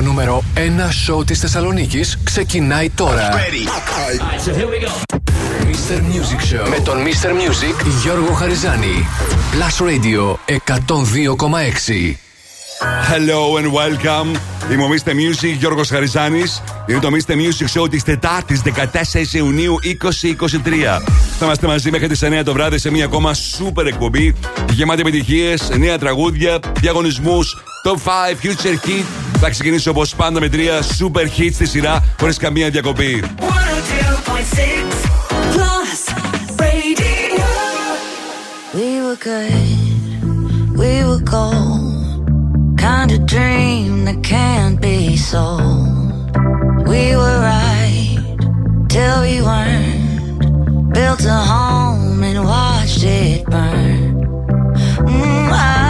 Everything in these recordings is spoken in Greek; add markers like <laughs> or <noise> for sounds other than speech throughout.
Το νούμερο 1 σοου της Θεσσαλονίκης ξεκινάει τώρα. Mr. Music Show με τον Mr. Music Γιώργο Χαριζάνη. Plus Radio 102,6. Hello and welcome. Είμαι ο Mr. Music Γιώργος Χαριζάνης. Είναι το Mr. Music Show της Τετάρτης 14 Ιουνίου 2023. Θα είμαστε μαζί μέχρι τις 9 το βράδυ σε μια ακόμα super εκπομπή. Γεμάτη επιτυχίες, νέα τραγούδια, διαγωνισμούς, Top 5, Future Hit. Θα ξεκινήσω όπως πάντα με τρία super hits στη σειρά χωρίς καμία διακοπή. 102.6 We were good, we were gold. Kind of dream that can't be sold. We were right till we weren't. Built a home and watched it burn. Mm, I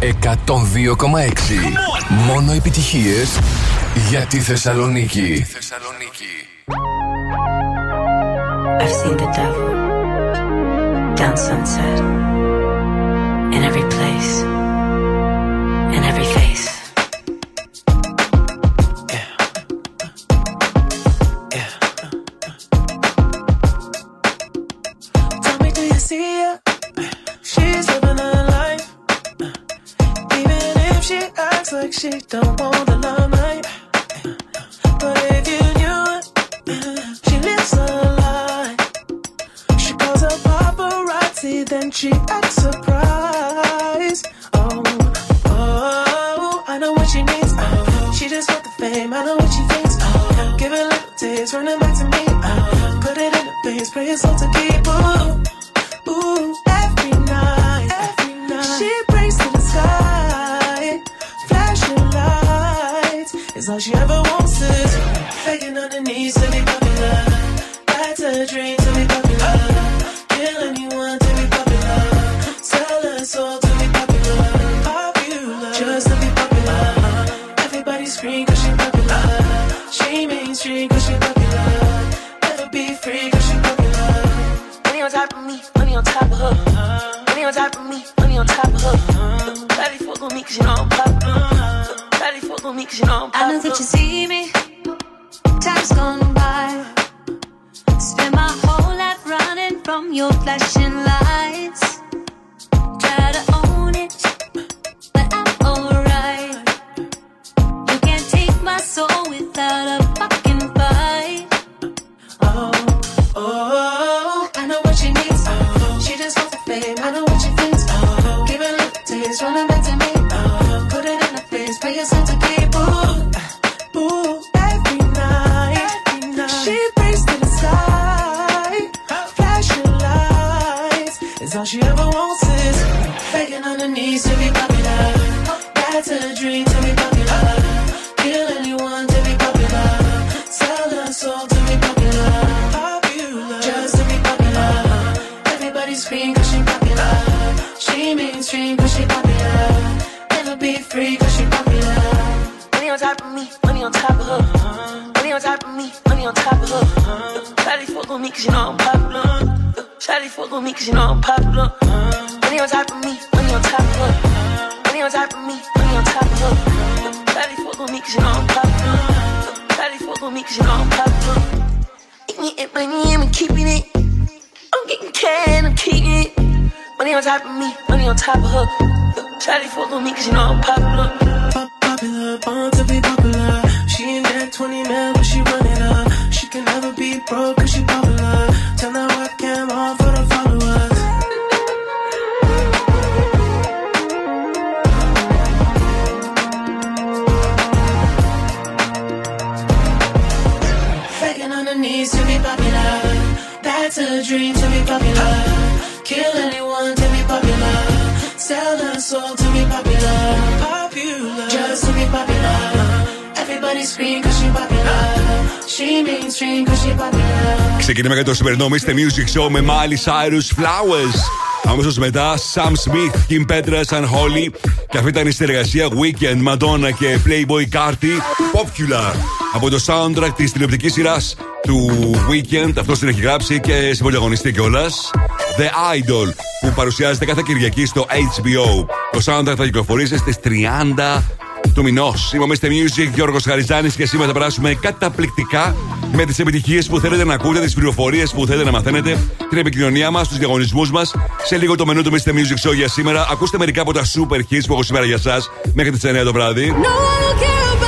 102,6. Μόνο επιτυχίες για τη Θεσσαλονίκη. I've seen the devil down sunset. Money on top of me, money on top of her. Money on top of me, money on top of her. Shawty fuck on me cause you know I'm popular. Shawty fuck on me cause you know I'm popular. Money on top of me, money on top of her. Money on top of me, money on top of her. Shawty fuck on me cause you know I'm popular. Shawty fuck on me cause you know I'm popular. Eating money and we keeping it. I'm getting cash, I'm keeping it. Money on top of me, money on top of her. Shawty fuck on me cause you know I'm popular popular, born to be popular. She ain't that 20 mil, but she run it up. She can never be broke, cause she popular. Ξεκινάμε για το σημερινό Mr. Music Show με Miley Cyrus Flowers. Αμέσως μετά, Sam Smith, Kim Petras and Holly. Και αυτή ήταν η συνεργασία Weekend, Madonna και Playboy Carty Popular. Από το soundtrack της τηλεοπτικής σειράς του Weekend, αυτό την έχει γράψει και συμπολιαγωνιστεί κιόλας. The Idol, που παρουσιάζεται κάθε Κυριακή στο HBO. Το soundtrack θα κυκλοφορήσει στις 30 του μηνός. Είμαι ο Mr. Music, Γιώργος Χαριζάνης και σήμερα θα περάσουμε καταπληκτικά με τις επιτυχίες που θέλετε να ακούτε, τις πληροφορίες που θέλετε να μαθαίνετε, την επικοινωνία μας, τους διαγωνισμούς μας. Σε λίγο το μενού του Mr. Music Show για σήμερα. Ακούστε μερικά από τα super hits που έχω σήμερα για εσά μέχρι τις 9 το βράδυ. La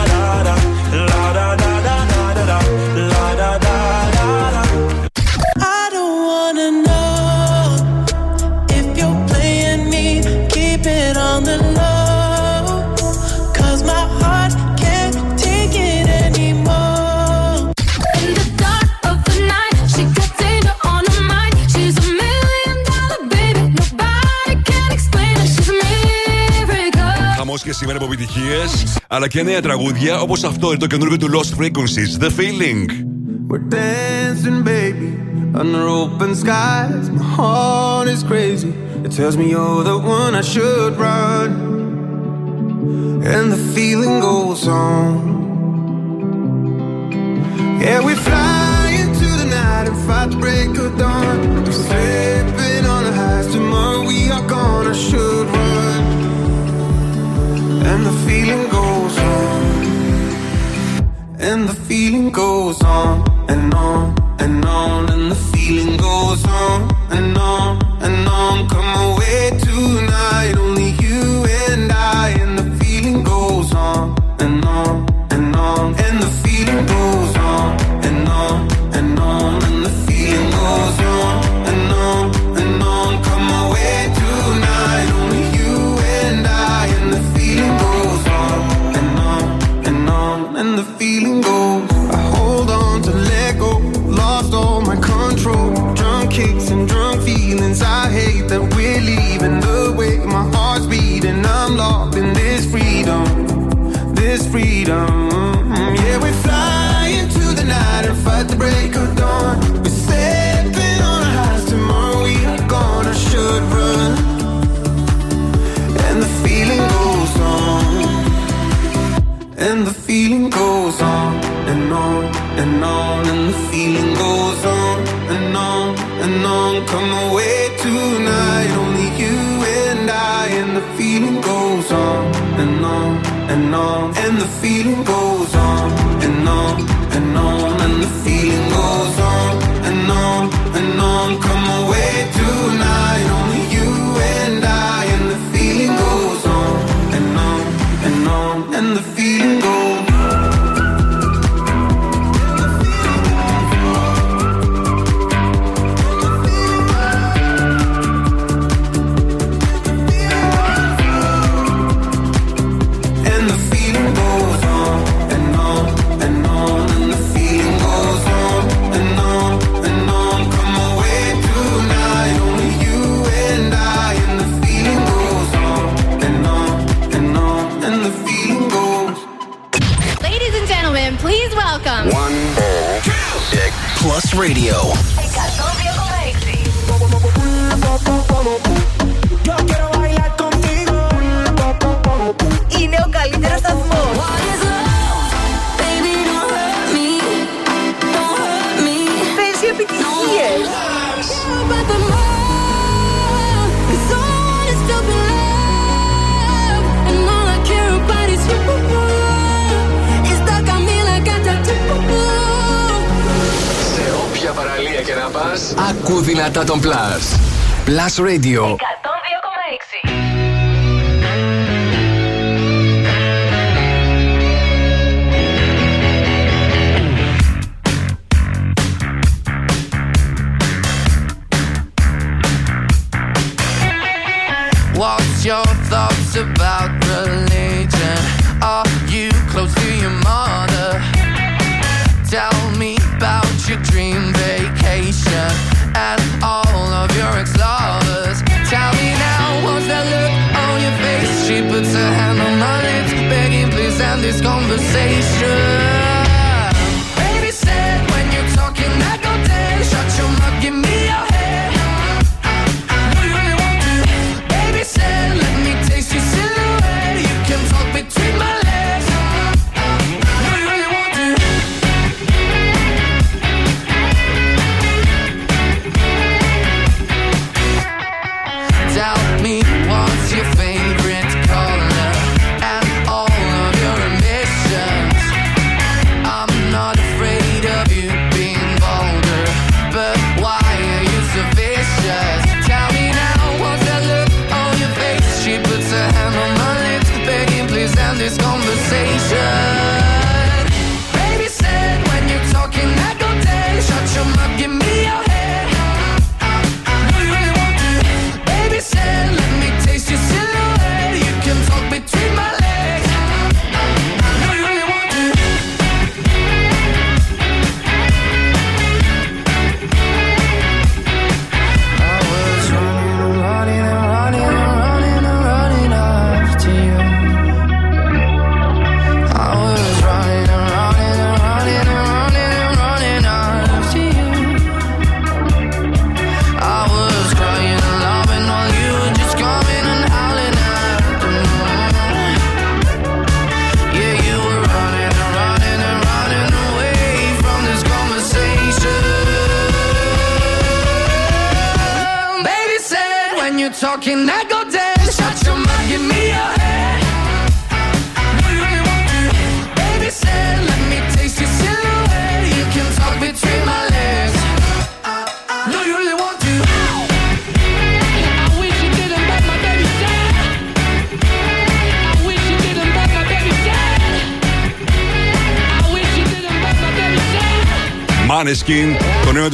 και σήμερα από επιτυχίε, αλλά και νέα τραγούδια όπω αυτό είναι το καινούργιο του Lost Frequencies, The Feeling. We're dancing, baby, under open skies. My heart is crazy. It tells me you're the one I should run. And the feeling goes on. Yeah, we fly into the night and fight the break of dawn. We're And the feeling goes on. And the feeling goes on and on and on. And the feeling goes on and on and on. And on. And the feeling goes on and on and on. And the feeling goes on and on Radio. Ακού δυνατά τον Plus. Plus Radio 102,6. What's your thoughts about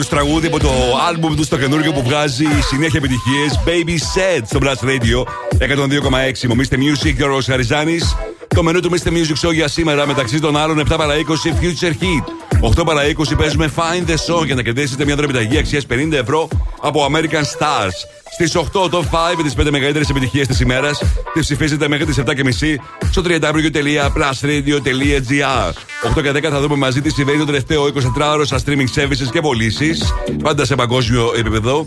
του τραγούδι από το άλμπουμ του στο καινούργιο που βγάζει συνέχεια επιτυχίες. Baby Said στο Blast Radio 102,6. Μομίστε Music, Γιώργο Χαριζάνης. Το μενού του Mr. Music Show για σήμερα μεταξύ των άλλων 7 παρα 20 Future Hit. 8 παρα 20 παίζουμε Find the Song για να κερδίσετε μια δωρεπιταγή αξίας 50 ευρώ από American Stars. Στις 8 το 5 τις 5 μεγαλύτερες επιτυχίες της ημέρας. Τις ψηφίζετε μέχρι τις 7.30 στο www.plusradio.gr. 8 και 10 θα δούμε μαζί τι συμβαίνει το τελευταίο 24ωρο στα streaming services και πωλήσεις. Πάντα σε παγκόσμιο επίπεδο.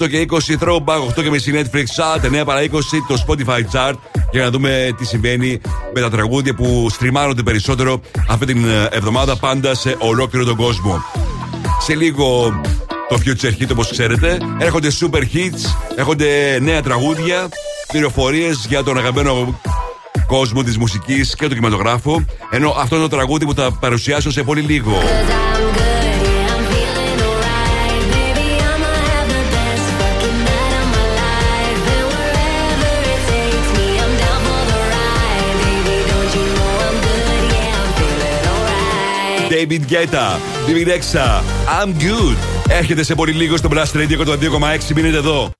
8 και 20 throwback, 8 και μισή Netflix chart, 9 παρα 20 το Spotify chart. Για να δούμε τι συμβαίνει με τα τραγούδια που στριμάρονται περισσότερο αυτή την ε, εβδομάδα πάντα σε ολόκληρο τον κόσμο. Σε λίγο το Future Hit όπως ξέρετε. Έρχονται super hits, έρχονται νέα τραγούδια, πληροφορίες για τον αγαπημένο κόσμο της μουσικής και του κινηματογράφου. Ενώ αυτό είναι το τραγούδι που θα παρουσιάσω σε πολύ λίγο. David Guetta, David Rexha, I'm good. Έρχεται σε πολύ λίγο στο Blast Radio 102,6. Μείνετε εδώ.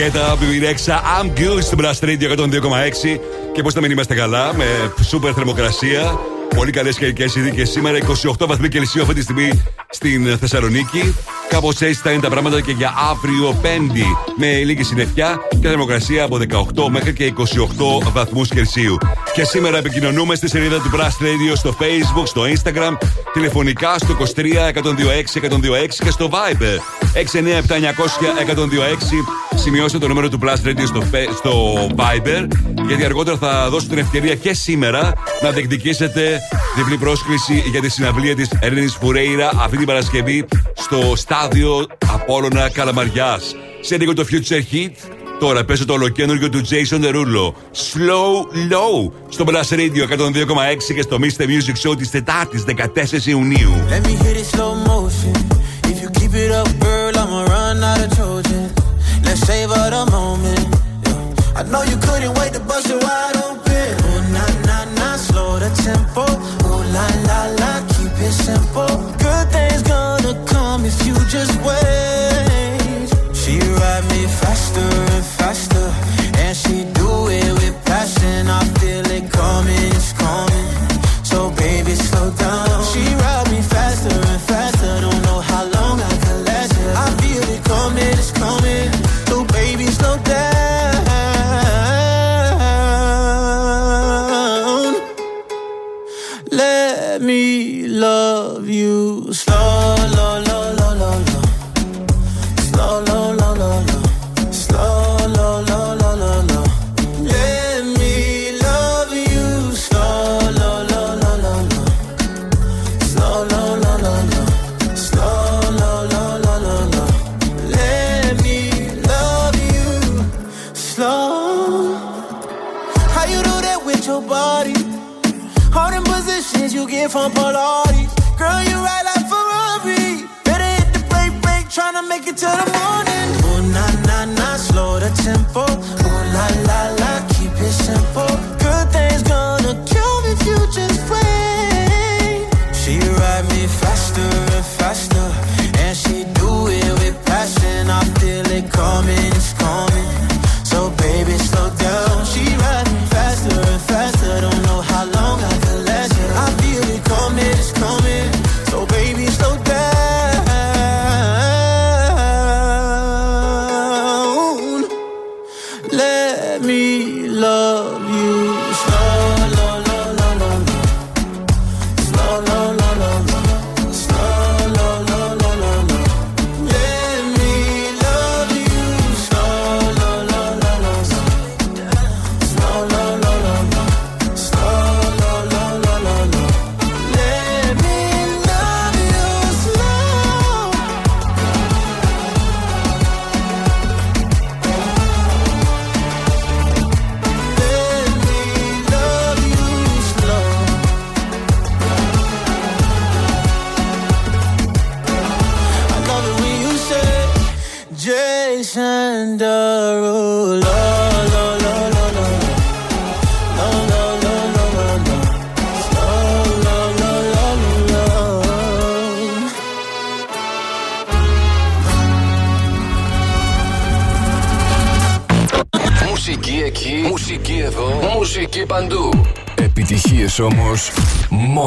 David Guetta, BB Rexha, I'm good στην Blast Radio 102,6. Και πώς θα μην είμαστε καλά, με σούπερ θερμοκρασία. Πολύ καλές καιρικές ειδίκε σήμερα. 28 βαθμοί Κελσίου αυτή τη στιγμή στην Θεσσαλονίκη. Κάπως έτσι θα είναι τα πράγματα και για αύριο Πέμπτη. Με λίγη συννεφιά και θερμοκρασία από 18 μέχρι και 28 βαθμούς Κελσίου. Και σήμερα επικοινωνούμε στη σελίδα του Blast Radio στο Facebook, στο Instagram, τηλεφωνικά στο 23 126 126 και στο Viber 697 900 126. Σημειώστε το νούμερο του Blast Radio στο, Fe- στο Viber, γιατί αργότερα θα δώσω την ευκαιρία και σήμερα να διεκδικήσετε διπλή πρόσκληση για τη συναυλία της Ερνή Φουρέιρα αυτή την Παρασκευή στο στάδιο Απόλλωνα Καλαμαριάς. Σε λίγο το Future Hit. Τώρα πέσω το ολοκένουργιο του Jason Derulo. Slow Low στο Blast Radio 102,6 και στο Mr. Music Show τη Τετάρτη 14 Ιουνίου. Let me hit it slow motion. If you keep it up, girl, I'ma run out of Trojan. Let's savor the moment. yeah. I know you couldn't wait to bust it wide open. Oh, nah, nah, nah, slow the tempo. Oh, la, la, la, keep it simple. Good things gonna come if you just wait.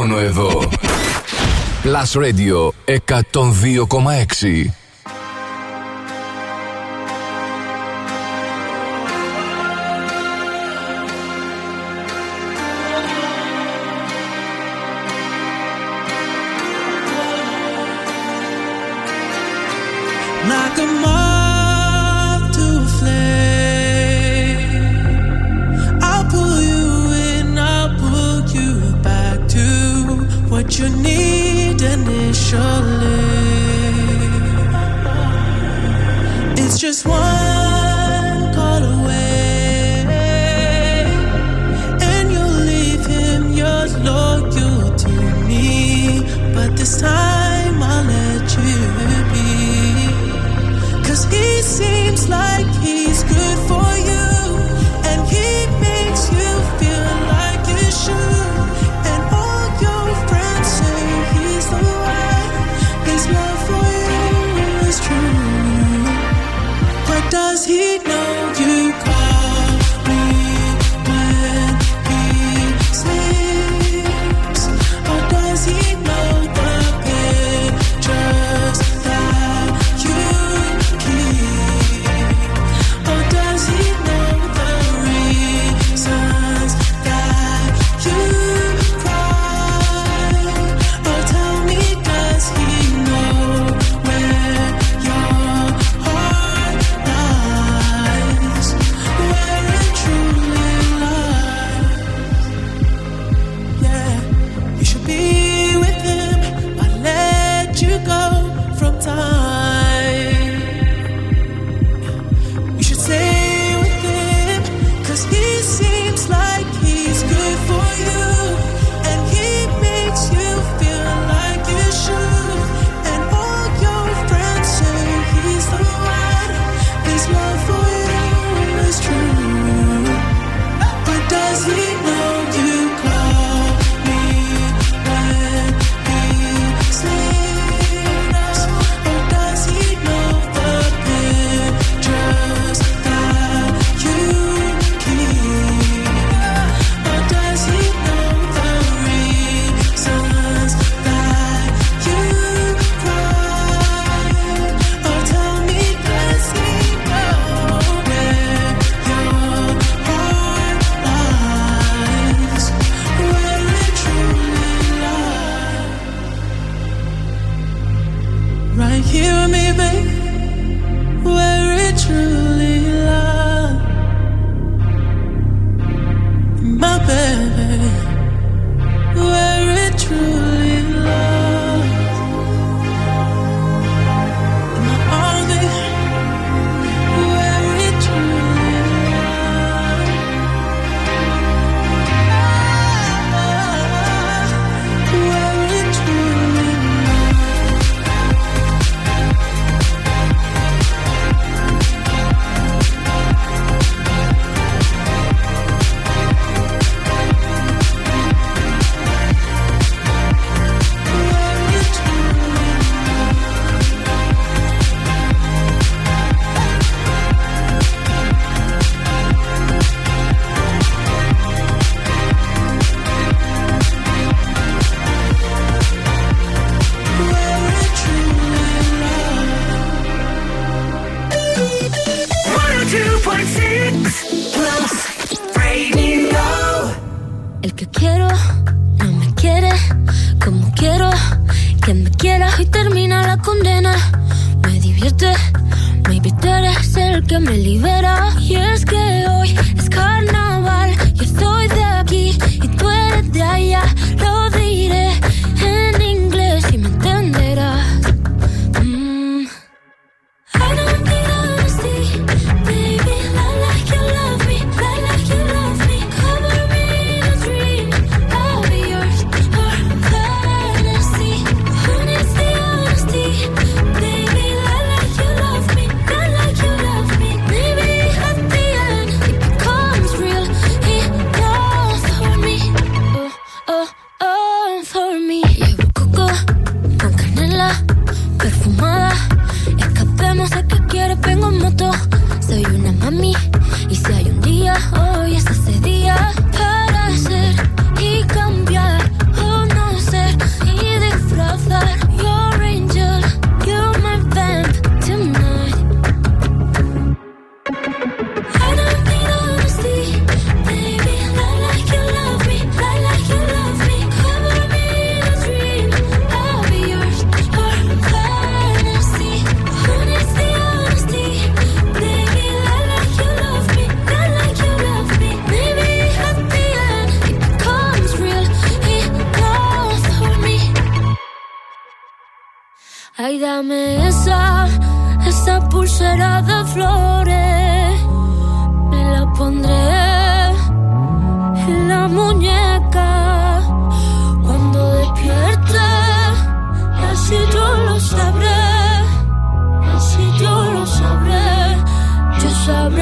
μόνο εδώ. Plus Radio 102,6.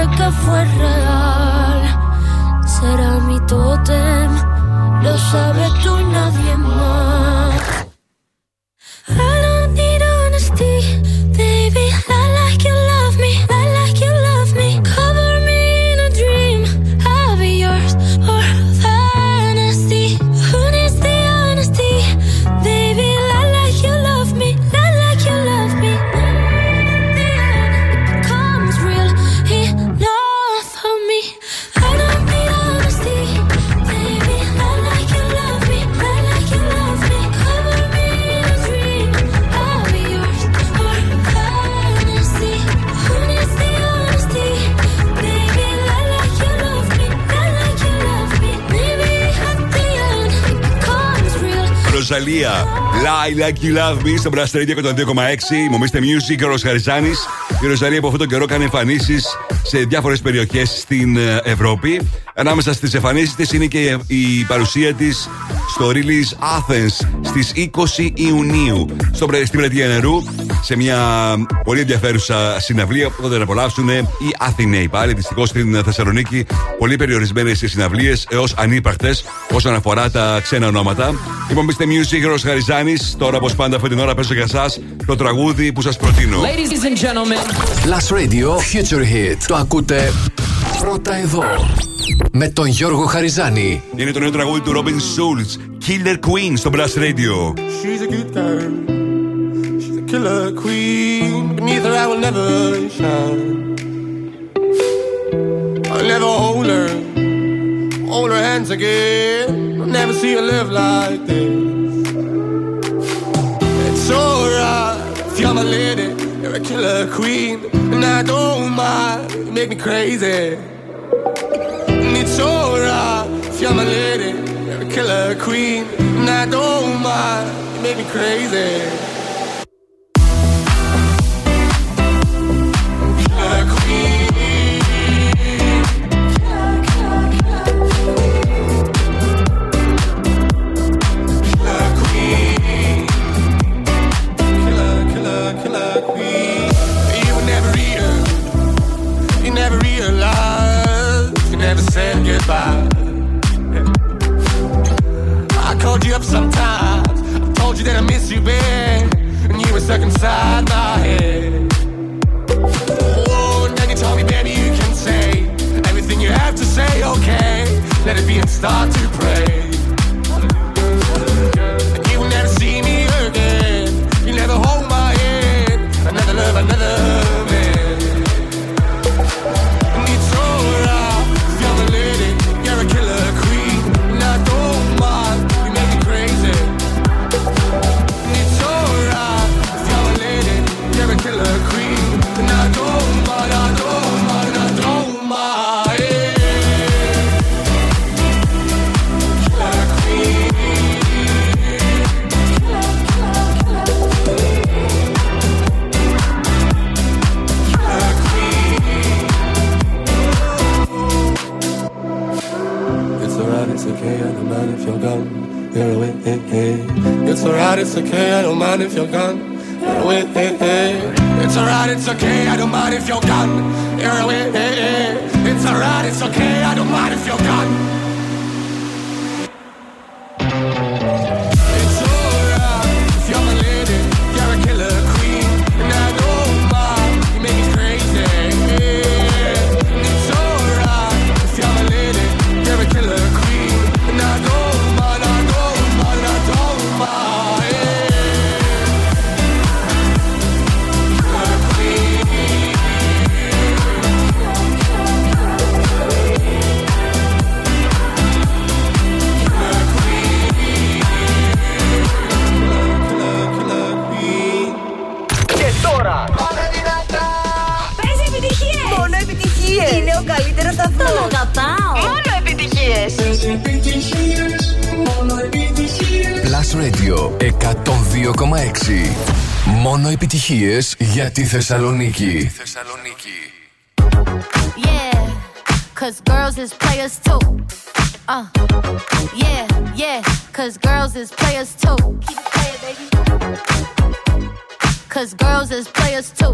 Que fue real. Será mi tótem, lo sabes tú y nadie más. Ροζαλία, Lie Like You Love Me στο Blast Radio 102,6. Μομίστε Music και ο Ροσχαριζάνη. Η Ροζαλία από αυτόν τον καιρό κάνει εμφανίσεις σε διάφορες περιοχές στην ε, Ευρώπη. Ανάμεσα στις εμφανίσεις της είναι και η παρουσία της στο Release Athens στις 20 Ιουνίου. Στο, πρε- στην πλατεία νερού, σε μια πολύ ενδιαφέρουσα συναυλία που θα την απολαύσουν οι Αθηναίοι. Πάλι δυστυχώς στην Θεσσαλονίκη, πολύ περιορισμένες συναυλίες έως ανύπαρκτες όσον αφορά τα ξένα ονόματα. Λοιπόν, είστε Music, Ρος Χαριζάνη. Τώρα, όπως πάντα, αυτή την ώρα παίζω για εσά το τραγούδι που σας προτείνω. Ladies and gentlemen. Plus Radio Future Hit. Το ακούτε πρώτα εδώ. Με τον Γιώργο Χαριζάνη. Είναι το νέο τραγούδι του Robin Schulz, Killer Queen στο Blast Radio. She's a good girl. Killer queen. Beneath her, I will never shine. I'll never hold her. Hold her hands again. I'll never see her live like this. It's alright if you're my lady, you're a killer queen. And I don't mind, you make me crazy. And it's alright, if you're my lady, you're a killer queen. And I don't mind, you make me crazy. Said goodbye. I called you up sometimes. I told you that I miss you, babe. And you were stuck inside my head. Oh, then you told me, baby, you can say everything you have to say, okay? Let it be and start to pray. You will never see me again. You never hold my hand. Another love, another You're away, hey, hey. It's alright, it's okay, I don't mind if you're gone. You're away, hey, hey. It's alright, it's okay, I don't mind if you're gone. You're away, hey, hey. It's alright, it's okay, I don't mind if you're gone. Επιτυχίε. Είναι ο καλύτερος σταθμός. Τον αγαπάω! Μόνο επιτυχίε. Plus Radio 102,6. Μόνο επιτυχίες για τη Θεσσαλονίκη. Yeah, cause girls is players too. Uh, yeah, yeah, cause girls is players too. Keep it playing, baby. Cause girls is players too.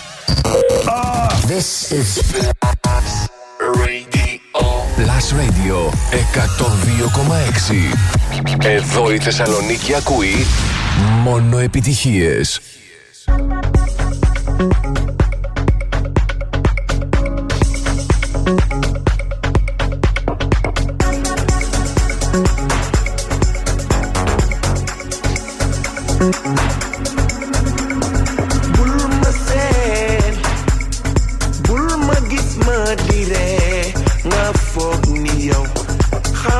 This is Plus Radio 102,6. Εδώ η Θεσσαλονίκη ακούει μόνο επιτυχίες. bul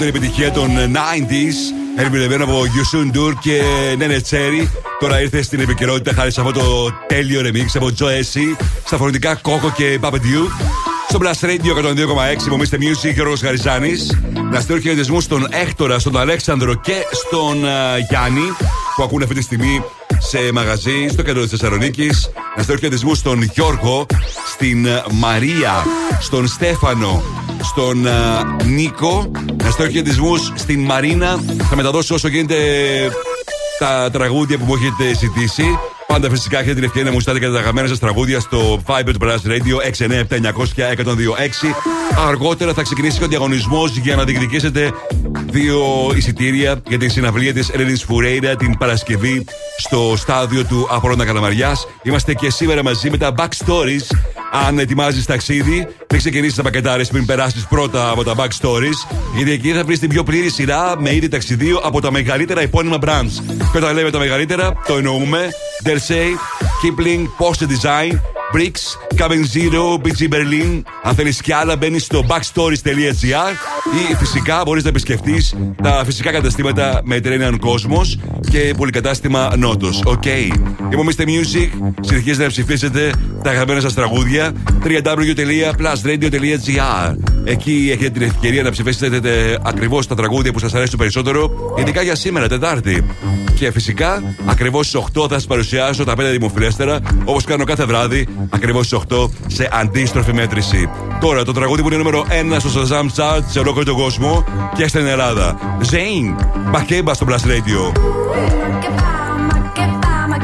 στην παλιότερη επιτυχία των 90s. Ερμηνευμένο από Yusun Dur και Νένε Τσέρι. Τώρα ήρθε στην επικαιρότητα χάρη σε αυτό το τέλειο remix από Joe Essie στα φωνητικά Coco και Papa Duke. Στο Blast Radio 102,6 Μομίστε Music και ο Ρος Γαριζάνης. Να στείλω χαιρετισμούς στον Έκτορα, στον Αλέξανδρο και στον α, Γιάννη που ακούνε αυτή τη στιγμή σε μαγαζί στο κέντρο της Θεσσαλονίκης. Να στείλω χαιρετισμούς στον Γιώργο, στην α, Μαρία, στον Στέφανο, στον α, Νίκο. Να στείλω χαιρετισμού στην Μαρίνα. Θα μεταδώσω όσο γίνεται τα τραγούδια που μου έχετε ζητήσει. Πάντα φυσικά έχετε την ευκαιρία να μου στείλετε και τα αγαπημένα σας τραγούδια στο Viber του Blast Radio 697-900-1026. Αργότερα θα ξεκινήσει και ο διαγωνισμός για να διεκδικήσετε δύο εισιτήρια για την συναυλία της Ελένη Φουρέιρα την Παρασκευή στο στάδιο του Απόλλωνα Καλαμαριάς. Είμαστε και σήμερα μαζί με τα Backstories αν ετοιμάζεις ταξίδι, μην ξεκινήσεις να πακετάρεις πριν περάσεις πρώτα από τα Bagstories, γιατί εκεί θα βρεις την πιο πλήρη σειρά με είδη ταξιδίου από τα μεγαλύτερα επώνυμα brands. Και όταν λέμε τα μεγαλύτερα, το εννοούμε Delsey, Kipling, Porsche Design, Bric's, Cabin Zero, BG Berlin. Αν θέλεις κι άλλα, μπαίνεις στο bagstories.gr ή φυσικά μπορείς να επισκεφτείς τα φυσικά καταστήματα Mediterranean Cosmos και πολυκατάστημα Νότος. Οκ. Είμαι ο Mr. Music. Συνεχίζετε να ψηφίσετε τα αγαπημένα σας τραγούδια www.plusradio.gr. Εκεί έχετε την ευκαιρία να ψηφίσετε ακριβώς τα τραγούδια που σας αρέσουν περισσότερο, ειδικά για σήμερα, Τετάρτη. Και φυσικά, ακριβώς στις 8 θα σας παρουσιάσω τα 5 δημοφιλέστερα, όπως κάνω κάθε βράδυ, ακριβώς στις 8 σε αντίστροφη μέτρηση. Τώρα, το τραγούδι που είναι νούμερο 1 στο Shazam Chart σε ολόκληρο τον κόσμο και στην Ελλάδα. Zane, Μπακέμπα στο Blast Radio.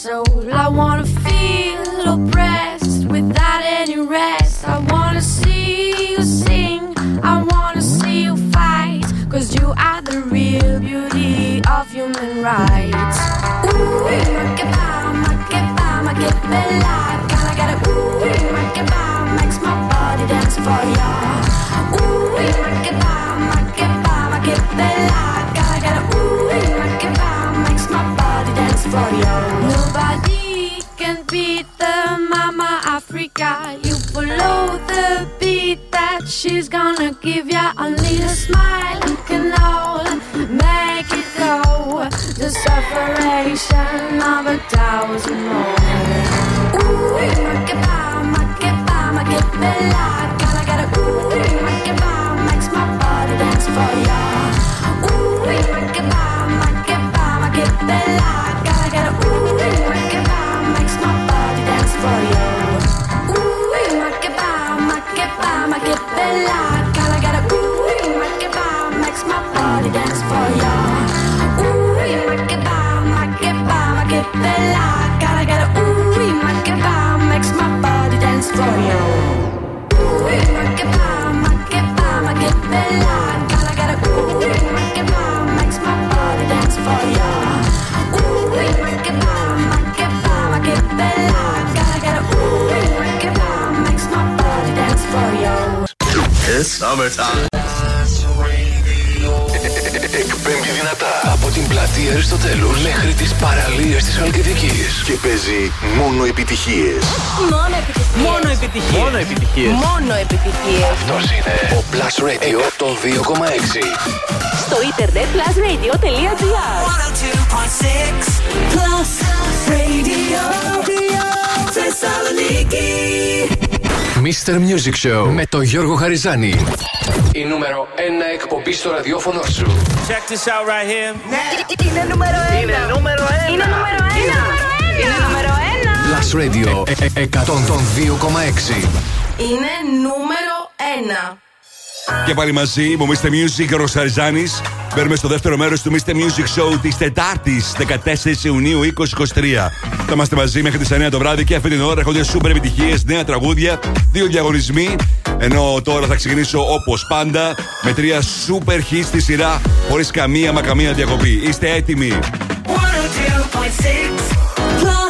soul. I wanna feel oppressed without any rest. I wanna see you sing. I wanna see you fight. Cause you are the real beauty of human rights. Ooh, make it bomb, make it bomb, make it bella. Gotta get a ooh, make it bomb, makes my body dance for ya. Ooh, make it bomb, make it bomb, make it bella. For ya. Nobody can beat the mama Africa. You follow the beat that she's gonna give ya. Only a smile can all make it go. The separation of a thousand more. It's summertime. Εκπέμπει δυνατά από την πλατεία Αριστοτέλους μέχρι τις παραλίες της Χαλκιδικής και παίζει μόνο επιτυχίες. Μόνο επιτυχίες. Μόνο επιτυχίες. Μόνο επιτυχίες. Μόνο επιτυχίες. Αυτός είναι ο Plus Radio των 2,6. Στο ίντερνετ plusradio.gr Plus Radio. Θεσσαλονίκη. Mr. Music Show με τον Γιώργο Χαριζάνη. Η νούμερο 1 εκπομπή στο ραδιόφωνο σου. Check this out right here. Είναι νούμερο ένα. Είναι νούμερο ένα. Είναι νούμερο ένα. Είναι νούμερο ένα. Plus Radio ε, ε, 102,6. Είναι νούμερο ένα. Και πάλι μαζί, μου Mr. Music, ο Ροσαριζάνη. Μπαίνουμε στο δεύτερο μέρος του Mr. Music Show της Τετάρτης, 14 Ιουνίου 2023. Θα είμαστε μαζί μέχρι τις 9 το βράδυ και αυτή την ώρα έρχονται σούπερ επιτυχίες, νέα τραγούδια, δύο διαγωνισμοί. Ενώ τώρα θα ξεκινήσω όπως πάντα με τρία σούπερ hits στη σειρά, χωρίς καμία μα καμία διακοπή. Είστε έτοιμοι; 102.6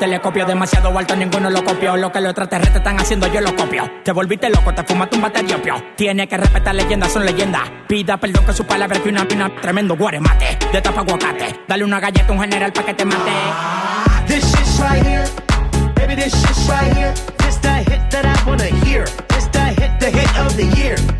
telescopio. Demasiado alto, ninguno lo copió. Lo que los extraterrestres están haciendo, yo lo copio. Te volviste loco, te fumaste un bate de opio. Tiene que respetar leyendas, son leyendas. Pida perdón que su palabra que una pina, tremendo guaremate. De tapa aguacate. Dale una galleta a un general pa' que te mate. This shit's right here. Baby, this shit's right here. This the hit that I wanna hear. This the hit, the hit of the year.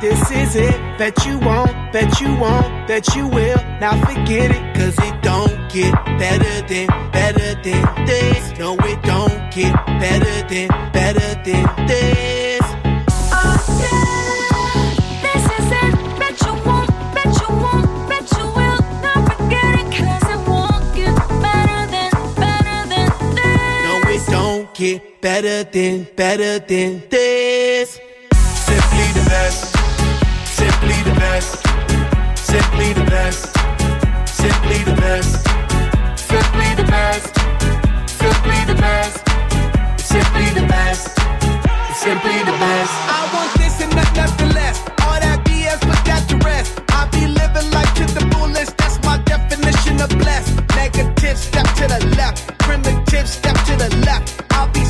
This is it. Bet you won't, bet you won't, bet you will. Now forget it, cause it don't get better than, better than this. No, it don't get better than, better than this. This is it. Bet you won't, bet you won't, bet you will. Not forget it, 'cause it won't get better than, better than this. No, it don't get better than, better than this. Simply the best. Simply the best. Simply the best. Simply the best. Simply the best. Simply the best. Simply the best. I want this and not nothing less. All that BS, put that rest. I be living life to the fullest. That's my definition of blessed. Negative, step to the left. Primitive, step to the left. I'll be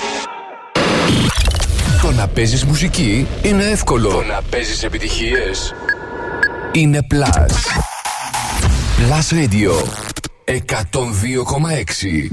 Το να παίζεις μουσική είναι εύκολο. Το να παίζεις επιτυχίες είναι Plus. Plus Radio 102,6.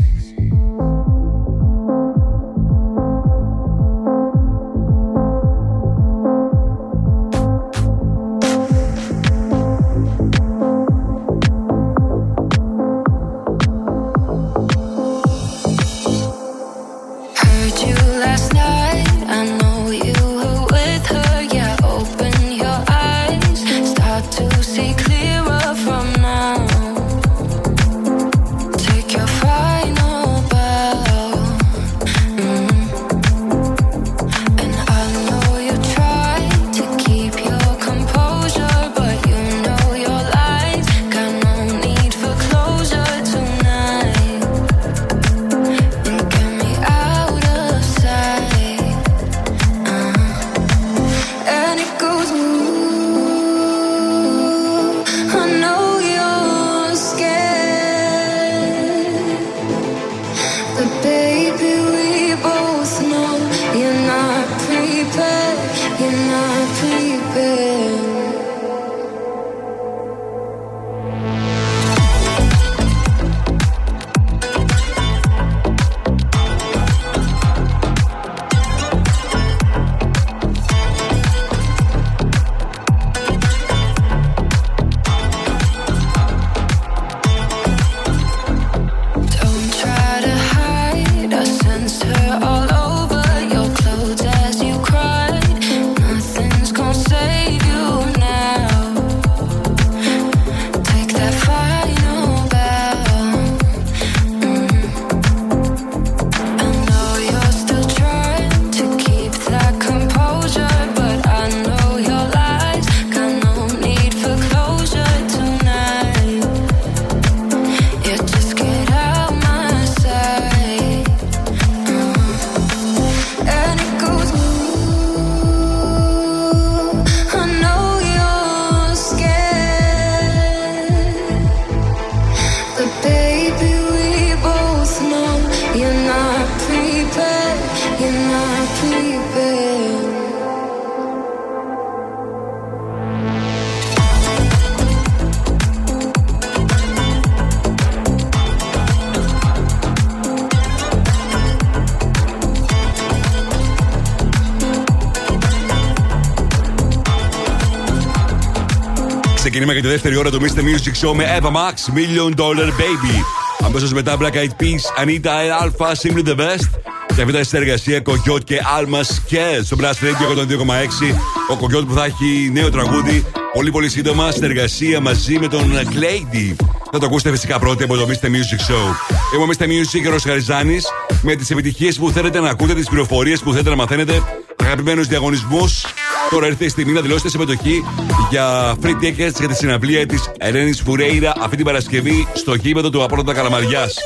Για τη δεύτερη ώρα του Mr. Music Show με Eva Max, Million Dollar Baby. Αμέσως μετά Black Eyed Peas, Anita Alpha, Simply the Best. Και αυτή ήταν η συνεργασία Κογιότ και Alma Σκέ στο Blast Radio 102,6. Ο Κογιότ που θα έχει νέο τραγούδι πολύ πολύ σύντομα συνεργασία μαζί με τον Clady. Θα το ακούσετε φυσικά πρώτοι από το Mr. Music Show. Είμαι ο Mr. Music και ο Χαριζάνης με τις επιτυχίες που θέλετε να ακούτε, τις πληροφορίες που θέλετε να μαθαίνετε, αγαπημένους διαγωνισμούς. Τώρα ήρθε η στιγμή να δηλώσετε συμμετοχή για free tickets για τη συναυλία της Ελένης Φουρέιρα αυτή την Παρασκευή στο γήπεδο του Απόλυτα Καλαμαριάς.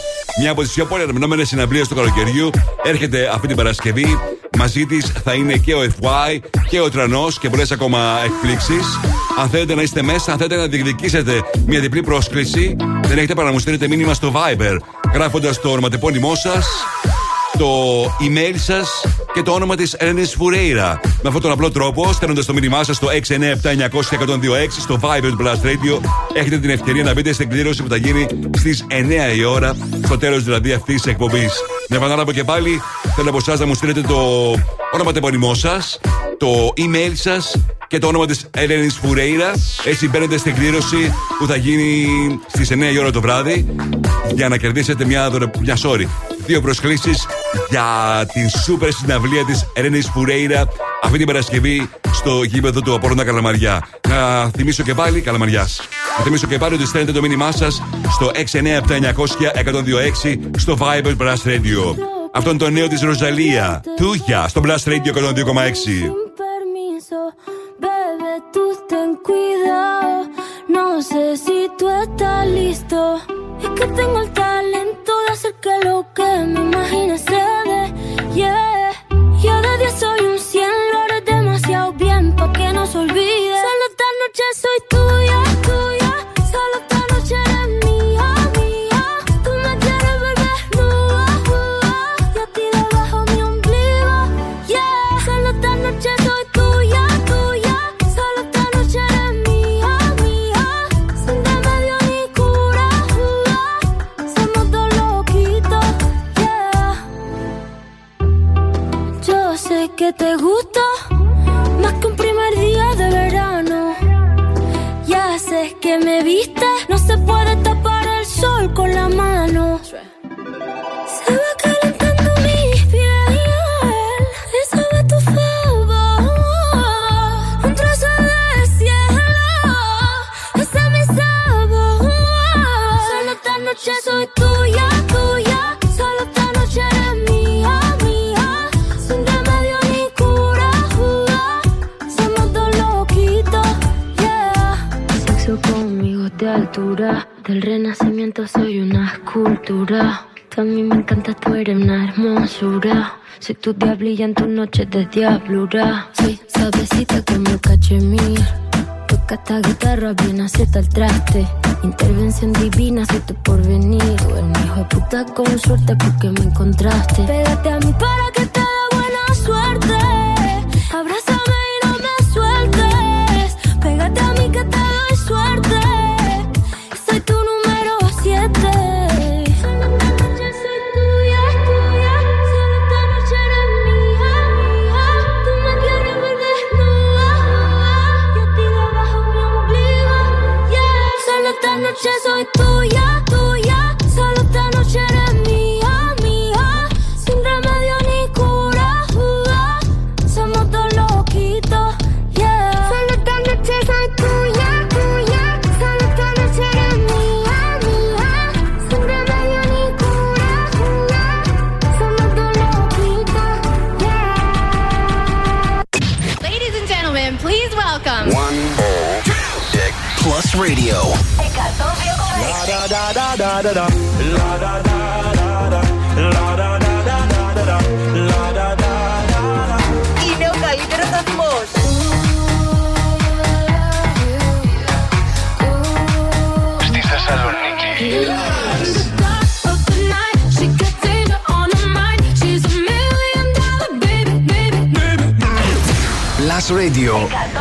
Μια από τις πιο πολύ αναμενόμενε συναυλίες του καλοκαιριού έρχεται αυτή την Παρασκευή. Μαζί της θα είναι και ο FY και ο Τρανός και πολλές ακόμα εκπλήξεις. Αν θέλετε να είστε μέσα, αν θέλετε να διεκδικήσετε μια διπλή πρόσκληση, δεν έχετε παρά να μου στείλετε μήνυμα στο Viber γράφοντας το ονοματεπώνυμό σας, το email σας και το όνομα της Ελένη Φουρέιρα. Με αυτόν τον απλό τρόπο, στέλνοντας το μήνυμά σας στο 697-900-1026 στο Viber του Blast Radio, έχετε την ευκαιρία να μπείτε στην κλήρωση που θα γίνει στις 9 η ώρα, στο τέλος δηλαδή αυτής της εκπομπής. Να επαναλάβω και πάλι, θέλω από εσάς να μου στείλετε το όνομα τεπώνυμό σας, το email σας και το όνομα της Ελένη Φουρέιρας. Έτσι μπαίνετε στην κλήρωση που θα γίνει στις 9 η ώρα το βράδυ για να κερδίσετε μια, δωρε... μια sorry, δύο προσκλήσεις για την σούπερ συναυλία της Ελένη Φουρέιρα αυτή την Παρασκευή στο γήπεδο του Απόλλωνα Καλαμαριά. Να θυμίσω και πάλι, Καλαμαριάς. Να θυμίσω και πάλι ότι στέλνετε το μήνυμά σας στο 697-900-1026 στο Viber Blast Radio. Αυτό είναι το νέο της Ροζαλία. Τούγια στο Blast Radio 102,6. permiso, bebé, tú ten cuidado. No sé si tú estás listo. Es que tengo el talento de hacer que lo que me imagine se dé. Yeah, yo de 10 soy un 100, lo haré demasiado bien pa' que no se olvide. Solo esta noche soy tuya. te gusta. Del renacimiento soy una escultura. Mí me encanta, tú eres una hermosura. Soy tu diablilla en tus noches de diablura. Soy suavecita como el cachemir. Toca esta guitarra, bien acepta el traste. Intervención divina, soy tu porvenir. Eres mi hijo de puta con suerte porque me encontraste. Pégate a mí para que te dé buena suerte. Noche soy tuya, tuya. Solo esta noche eres mía, mía. Sin remedio ni cura. Somos dos loquitos. Yeah. Solo esta noche soy tuya, tuya. Solo esta noche eres mía, mía. Sin remedio ni cura. Somos dos loquitos. Yeah. Ladies and gentlemen, please welcome. One Dick Plus Radio La da da da da da da. La da da da da. La da da da da da da. La da da da da. Είναι ο καλύτερος σταθμός. Στη Θεσσαλονίκη. Plus Radio.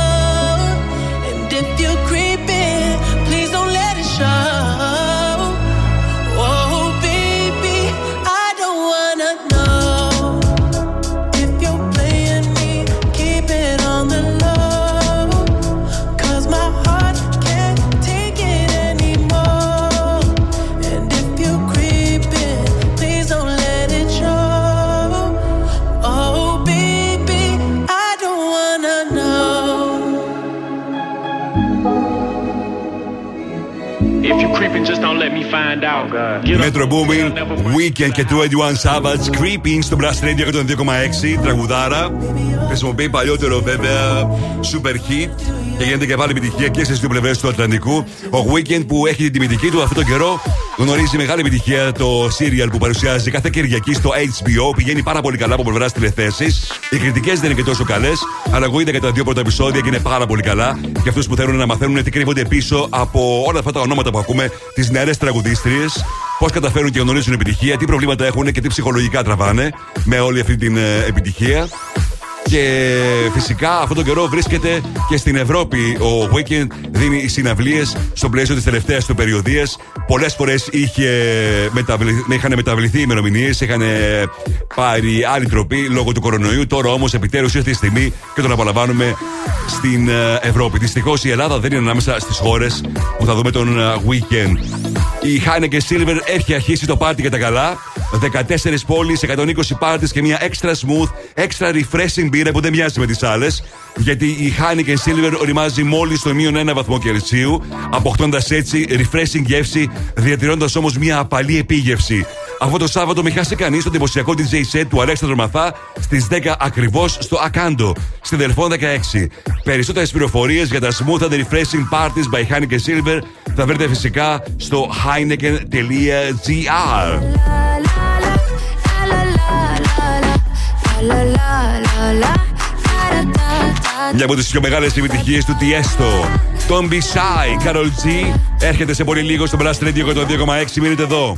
Metro Booming, Weekend και 21 Savage, Creeping στο Blast Radio 102,6, τραγουδάρα. Χρησιμοποιεί παλιότερο βέβαια Super Hit και γίνεται και πάλι επιτυχία και στις δύο πλευρές του Ατλαντικού. Ο Weekend που έχει την τιμητική του αυτόν τον καιρό γνωρίζει μεγάλη επιτυχία το serial που παρουσιάζει κάθε Κυριακή στο HBO. Πηγαίνει πάρα πολύ καλά από πλευράς τηλεθέσεις. Οι κριτικές δεν είναι και τόσο καλές, αλλά εγώ είδα και τα δύο πρώτα επεισόδια και είναι πάρα πολύ καλά. Για αυτούς που θέλουν να μαθαίνουν τι κρύβονται πίσω από όλα αυτά τα ονόματα που ακούμε, τις νεαρές τραγουδίστριες, πώς καταφέρουν και γνωρίζουν επιτυχία, τι προβλήματα έχουν και τι ψυχολογικά τραβάνε με όλη αυτή την ε, επιτυχία. Και φυσικά αυτόν τον καιρό βρίσκεται και στην Ευρώπη. Ο Weekend δίνει συναυλίες στο πλαίσιο της τελευταίας του περιοδίας. Πολλές φορές είχαν μεταβληθεί οι ημερομηνίες, είχαν ε, πάρει άλλη τροπή λόγω του κορονοϊού. Τώρα όμως επιτέλους ήρθε η στιγμή και τον απολαμβάνουμε στην ε, Ευρώπη. Δυστυχώς η Ελλάδα δεν είναι ανάμεσα στις χώρες που θα δούμε τον ε, Weekend. Η Heineken Silver έχει αρχίσει το πάρτι για τα καλά. 14 πόλεις, 120 πάρτις και μια extra smooth, extra refreshing μπύρα που δεν μοιάζει με τις άλλες. Γιατί η Heineken Silver οριμάζει μόλις στο μείον ένα βαθμό Κελσίου, αποκτώντας έτσι refreshing γεύση, διατηρώντας όμως μια απαλή επίγευση. Αυτό το Σάββατο μην χάσει κανείς το εντυπωσιακό DJ set του Αλέξανδρου Μαθά στις 10 ακριβώς στο Ακάντο, στην Δελφόν 16. Περισσότερες πληροφορίες για τα smooth and refreshing parties by Heineken Silver θα βρείτε φυσικά στο heineken.gr. Μια από τις πιο μεγάλες επιτυχίες του Tiesto. Don't be shy, Carol G. Έρχεται σε πολύ λίγο στο Blast Radio 102,6. Μείνετε εδώ.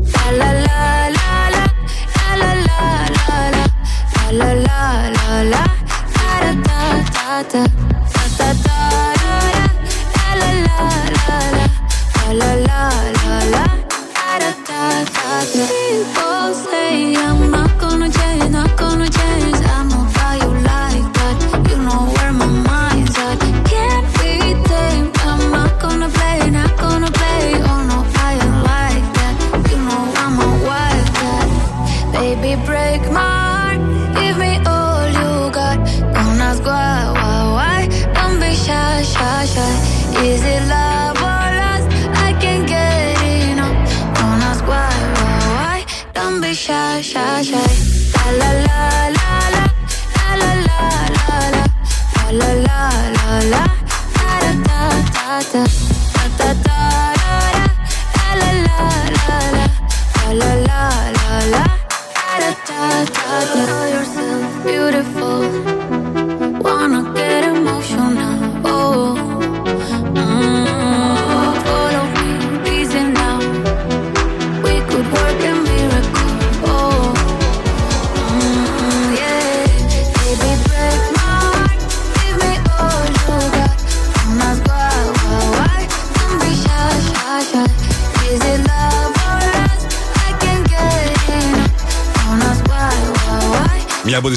La la la la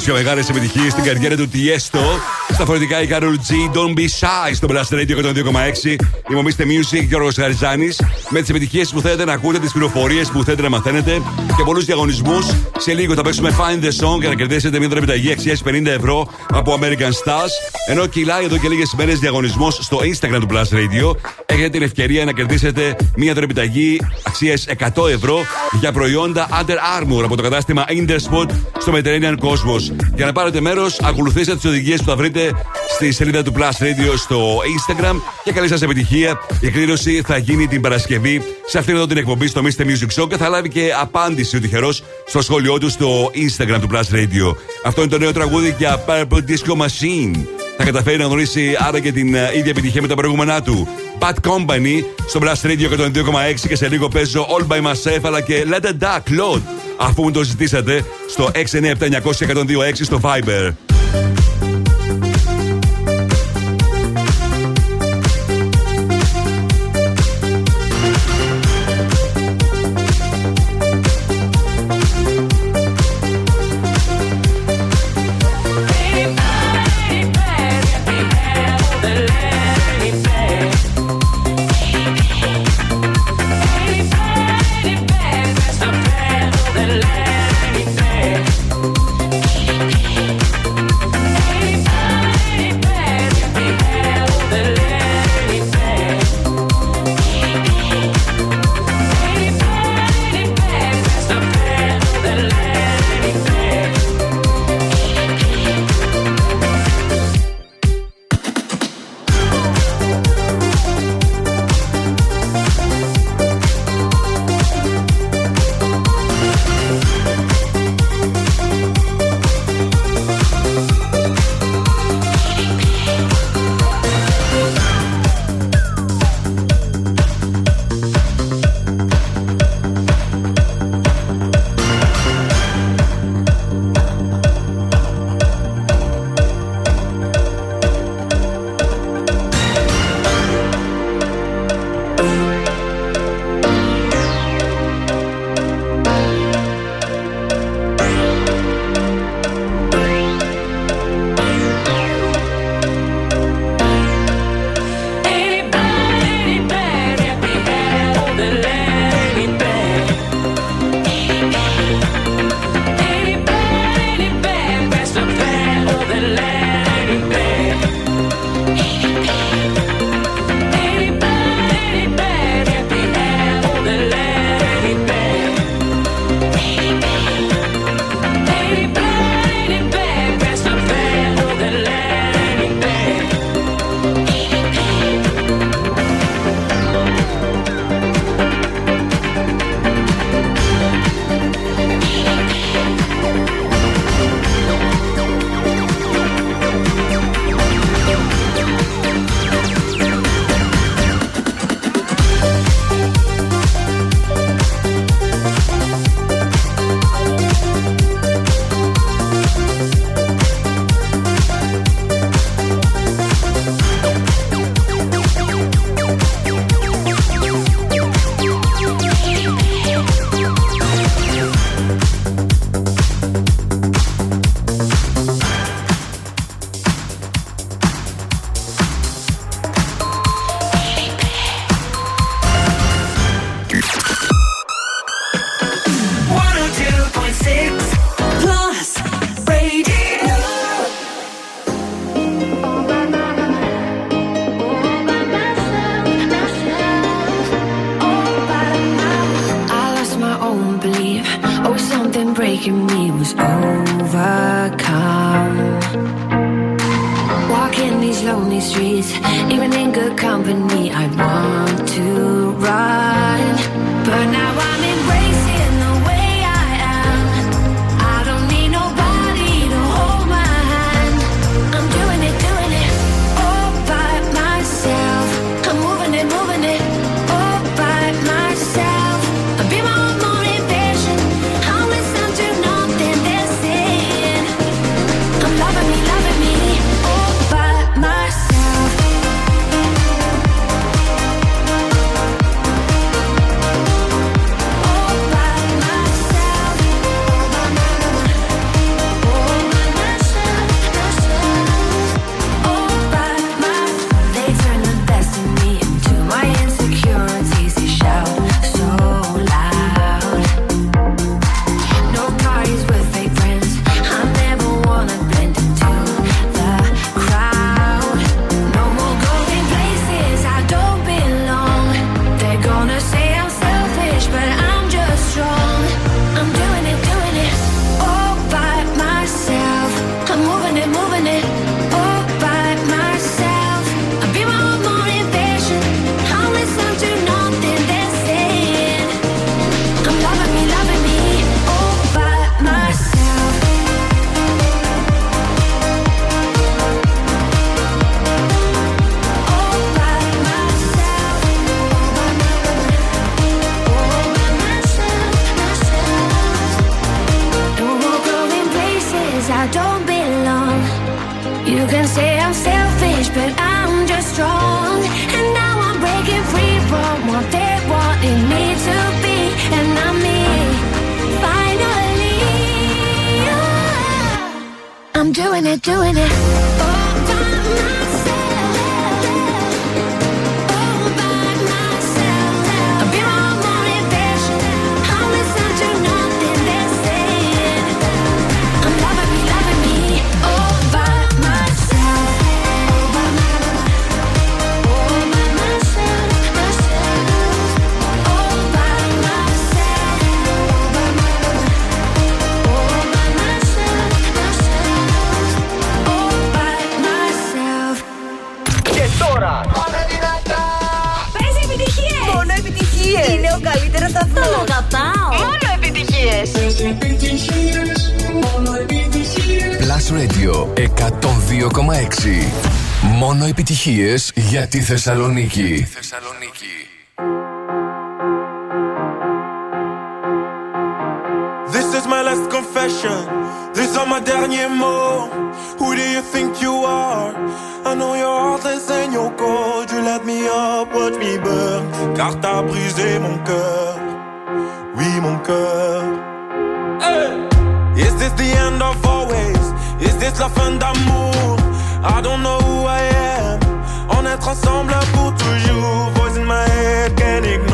πιο μεγάλες επιτυχίες στην καριέρα του Tiesto. Στα φορητικά η Carol G. Don't be shy στο Blast Radio 102,6. Είμαι Music Γιώργος Χαριζάνη. Με τις επιτυχίες που θέλετε να ακούτε, τις πληροφορίες που θέλετε να μαθαίνετε και πολλούς διαγωνισμούς. Σε λίγο θα παίξουμε Find the Song για να κερδίσετε μια δωρεπιταγή αξίας 50 ευρώ από American Stars. Ενώ κυλάει εδώ και λίγες μέρες διαγωνισμός στο Instagram του Blast Radio. Έχετε την ευκαιρία να κερδίσετε μια δωρεπιταγή αξίας 100 ευρώ για προϊόντα Under Armour από το κατάστημα Interspot στο Mediterranean Cosmos. Για να πάρετε μέρος, ακολουθήστε τις οδηγίες που θα βρείτε στη σελίδα του Plus Radio στο Instagram και καλή σας επιτυχία. Η εκδήλωση θα γίνει την Παρασκευή σε αυτήν εδώ την εκπομπή στο Mr. Music Show και θα λάβει και απάντηση ο τυχερός στο σχόλιο του στο Instagram του Plus Radio. Αυτό είναι το νέο τραγούδι για Purple Disco Machine. Θα καταφέρει να γνωρίσει άρα και την ε, ίδια επιτυχία με τα προηγούμενά του. Bad Company στο Blast Radio 102,6 και σε λίγο παίζω All by Myself αλλά και Let the Duck Load αφού μου το ζητήσατε στο 697 900 στο Viber. επιτυχίες για τη Θεσσαλονίκη. This is my last confession. These are my derniers mots. Who do you think you are? I know you're heartless and you're cold. You let me up, watch me burn. Car t'as brisé mon cœur. Oui, mon cœur. Hey! Is this the end of always? Is this la fin d'amour? I don't know who I am. En être ensemble pour toujours. Voice in my head, can't ignore.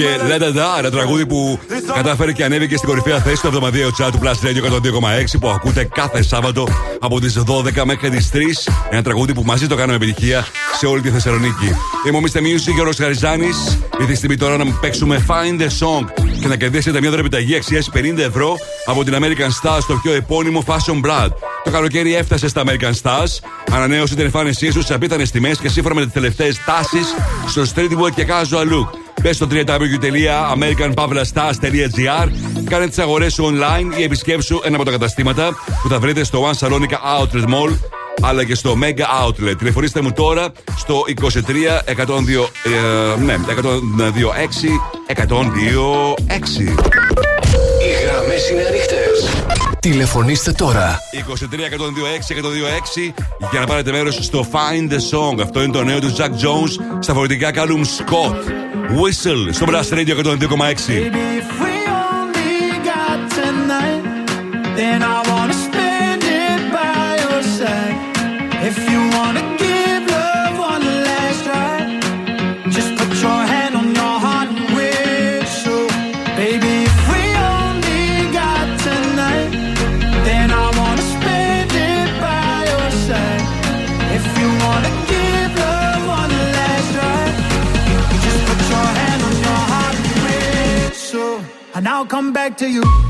και Λέντα ένα τραγούδι που κατάφερε και ανέβηκε στην κορυφαία θέση στο εβδομαδιαίο chat του Plus Radio 102,6 που ακούτε κάθε Σάββατο από τις 12 μέχρι τις 3. Ένα τραγούδι που μαζί το κάναμε επιτυχία σε όλη τη Θεσσαλονίκη. Είμαι ο Mr. Music και ο Χαριζάνης. Ήρθε η στιγμή τώρα να παίξουμε Find the Song και να κερδίσετε μια δωρεπιταγή αξίας 50 ευρώ από την American Stars στο πιο επώνυμο Fashion Blood. Το καλοκαίρι έφτασε στα American Stars, ανανέωσε την εμφάνισή του σε απίθανες τιμές και σύμφωνα με τις τελευταίες τάσεις στο streetwear και casual look. Μπες στο www.americanpavlastars.gr Κάνε τις αγορές σου online ή επισκέψου ένα από τα καταστήματα που θα βρείτε στο One Salonica Outlet Mall αλλά και στο Mega Outlet. Τηλεφωνήστε μου τώρα στο 23 102, ε, ναι, 102 6 102 6. Οι γραμμές είναι ανοιχτές. Τηλεφωνήστε τώρα. 23 126 126 για να πάρετε μέρος στο Find the Song. Αυτό είναι το νέο του Jack Jones στα φορητικά Callum Scott. Whistle στο Blast Radio 102,6. come back to you.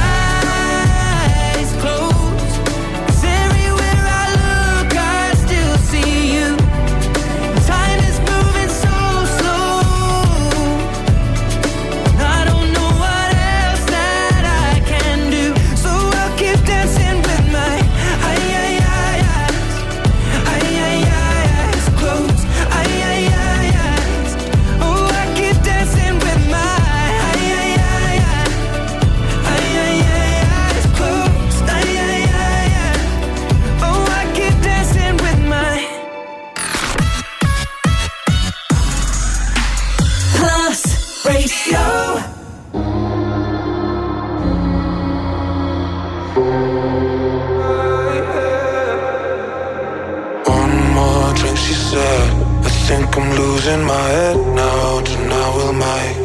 Losing my head now. Tonight we'll make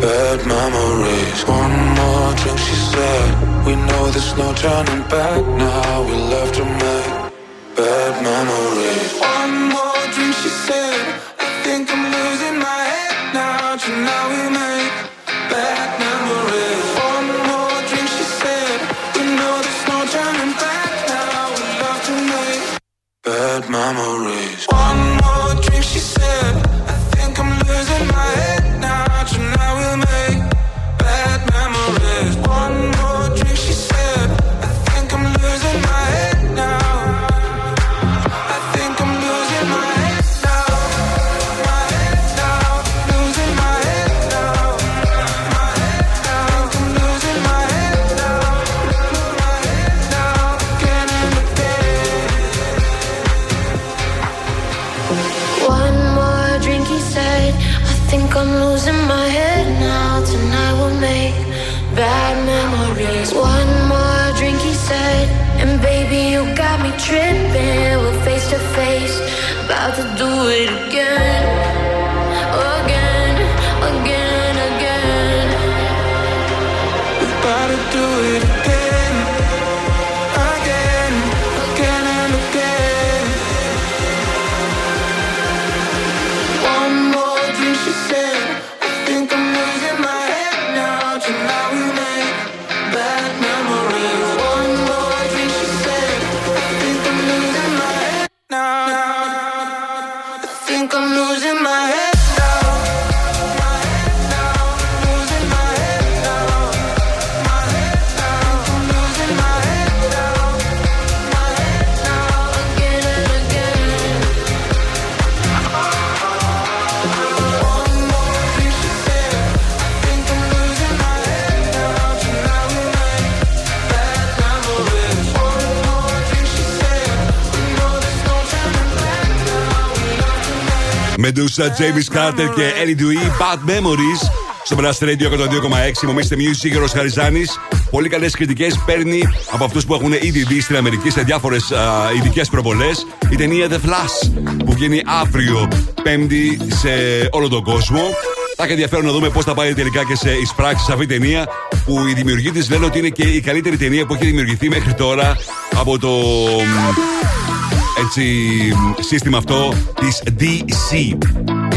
bad memories. One more drink, she said. We know there's no turning back now. We love to make bad memories. One more drink, she said. James Carter και Ellie Dewey, Bad Memories. Στο Blast Radio 102,6 μομίστε Music, Γιώργος Χαριζάνης. Πολύ καλές κριτικές παίρνει από αυτούς που έχουν ήδη δει στην Αμερική σε διάφορες ειδικές προβολές. Η ταινία The Flash που βγαίνει αύριο Πέμπτη σε όλο τον κόσμο. Θα έχει ενδιαφέρον να δούμε πώς θα πάει τελικά και σε εισπράξεις αυτή η ταινία που οι δημιουργοί της λένε ότι είναι και η καλύτερη ταινία που έχει δημιουργηθεί μέχρι τώρα από το έτσι, σύστημα αυτό της DC.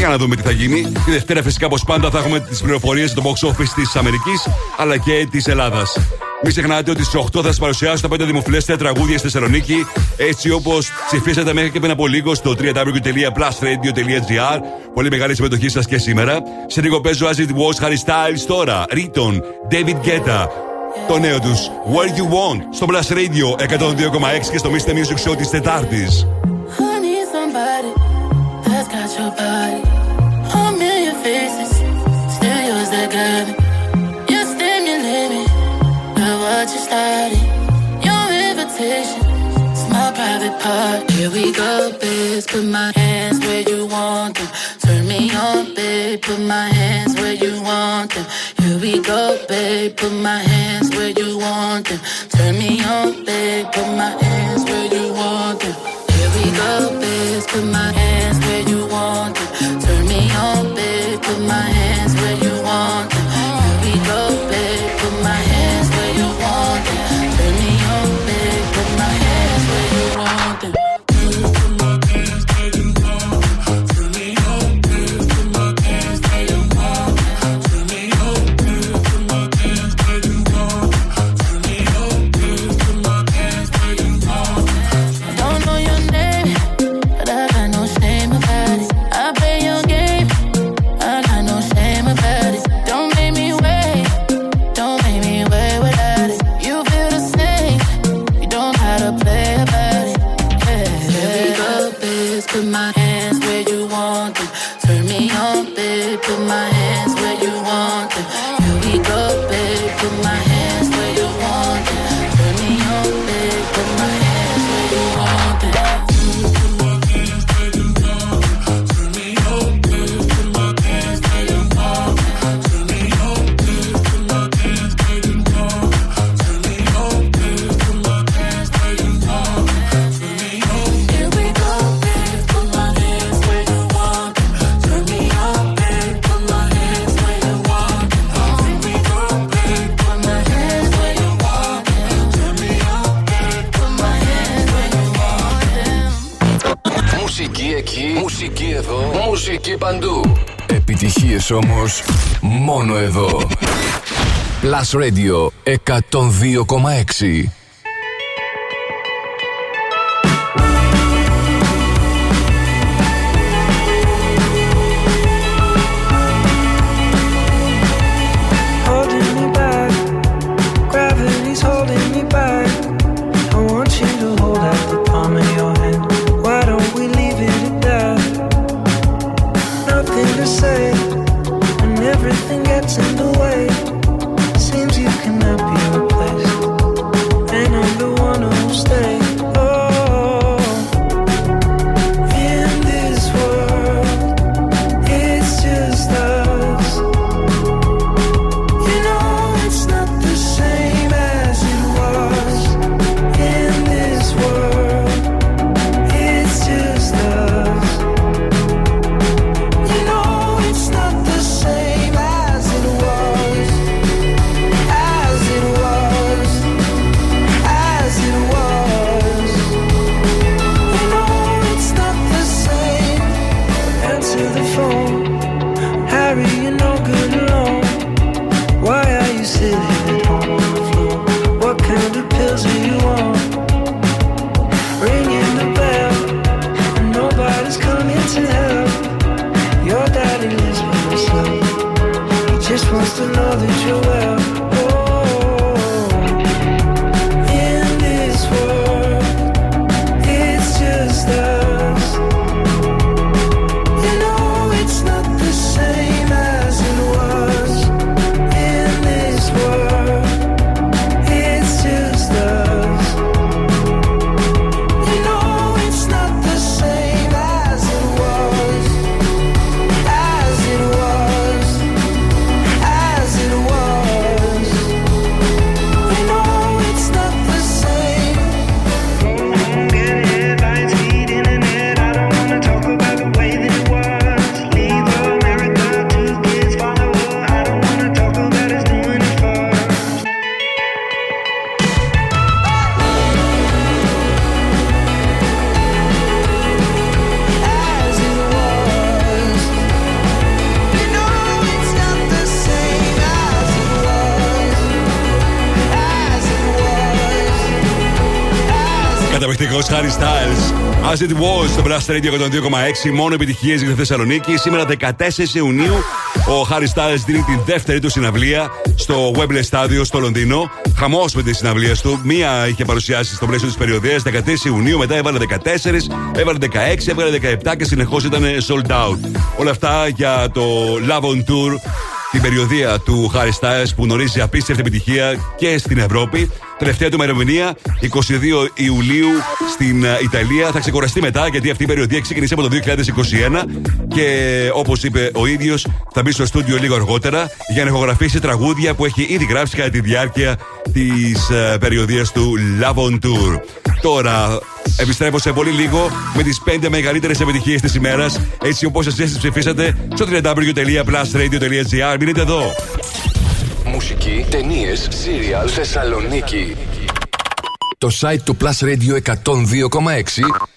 Για να δούμε τι θα γίνει. Τη Δευτέρα φυσικά όπως πάντα θα έχουμε τις πληροφορίες για το box office της Αμερικής αλλά και της Ελλάδας. Μην ξεχνάτε ότι στις 8 θα σας παρουσιάσω τα 5 δημοφιλέστερα τραγούδια στη Θεσσαλονίκη, έτσι όπως ψηφίσατε μέχρι και πριν από λίγο στο www.plusradio.gr. Πολύ μεγάλη συμμετοχή σας και σήμερα. Σε λίγο παίζω As It Was Harry Styles τώρα. Riton, David Guetta. Το νέο τους Where You Want στο Plus Radio 102,6 και στο Mr. Music Show της Τετάρτης. Private. Here we go, biz. Put my hands where you want them. Turn me on, babe. Put my hands where you want them. Here we go, babe. Put my hands where you want them. Turn me on, babe. Put my hands where you want them. Here we go, biz. Put my hands where you want them. Turn me on, babe. Put my hands where you want them. Here we go, babe. Μουσική παντού. Επιτυχίες όμως μόνο εδώ. Plus Radio 102,6. Radio 102,6. Μόνο επιτυχίες για τη Θεσσαλονίκη. Σήμερα 14 Ιουνίου ο Harry Styles δίνει την δεύτερη του συναυλία στο Wembley Stadium στο Λονδίνο. Χαμός με τις συναυλίες του. Μία είχε παρουσιάσει στο πλαίσιο της περιοδίας 13 Ιουνίου, μετά έβαλε 14, έβαλε 16, έβαλε 17 και συνεχώς ήταν sold out. Όλα αυτά για το Love on Tour την περιοδία του Harry Styles που γνωρίζει απίστευτη επιτυχία και στην Ευρώπη. Τελευταία του ημερομηνία 22 Ιουλίου στην ε, Ιταλία. Θα ξεκουραστεί μετά γιατί αυτή η περιοδία ξεκίνησε από το 2021 και όπως είπε ο ίδιος θα μπει στο στούντιο λίγο αργότερα για να ηχογραφήσει τραγούδια που έχει ήδη γράψει κατά τη διάρκεια της περιοδίας του Love on Tour. Τώρα επιστρέφω σε πολύ λίγο με τις 5 μεγαλύτερες επιτυχίες της ημέρας έτσι όπως εσείς τις ψηφίσατε στο www.plusradio.gr. Μείνετε εδώ. Μουσική, ταινίες, σύριαλ, Θεσσαλονίκη. Το site του Plus Radio 102,6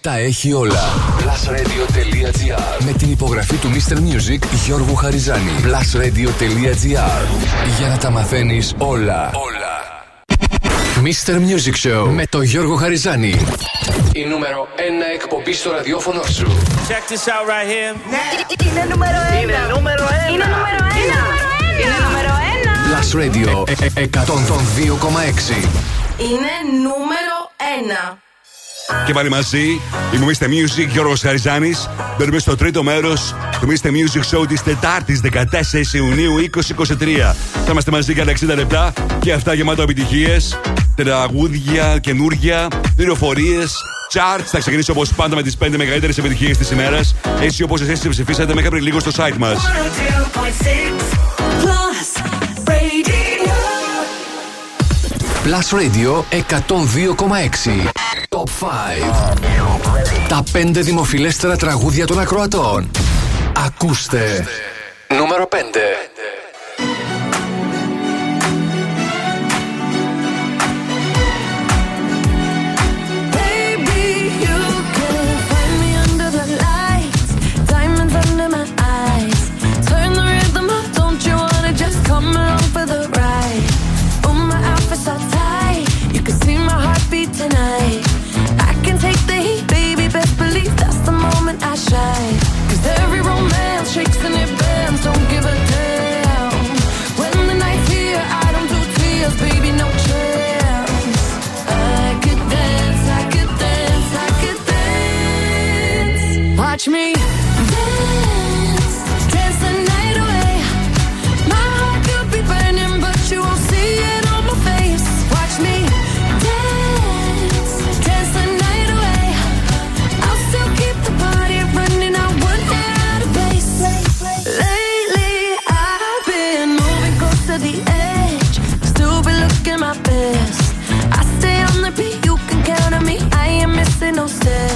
τα έχει όλα. Plusradio.gr Με την υπογραφή του Mr. Music Γιώργου Χαριζάνη. Plusradio.gr Για να τα μαθαίνεις όλα. Όλα. Mr. Music Show με το Γιώργο Χαριζάνη. Η νούμερο 1 εκπομπή στο ραδιόφωνο σου. Check this out right here. Είναι νούμερο ένα. Είναι νούμερο ένα. Είναι νούμερο ένα. Είναι νούμερο ένα. Plus Radio ε, ε, ε, 102,6 Είναι νούμερο 1. Και πάλι μαζί, η Mr. Music, Γιώργος Χαριζάνης. Μπαίνουμε στο τρίτο μέρος του Mr. Music Show της Τετάρτης 14 Ιουνίου 2023. Θα είμαστε μαζί για τα 60 λεπτά και αυτά γεμάτα επιτυχίες. τραγούδια, καινούργια, πληροφορίες. Charts θα ξεκινήσω όπως πάντα με τις 5 μεγαλύτερες επιτυχίες της ημέρας, έτσι όπως εσείς ψηφίσατε μέχρι λίγο στο site μας. Plus Radio 102,6 Top 5 Τα 5 δημοφιλέστερα τραγούδια των ακροατών. Ακούστε. Νούμερο 5 downstairs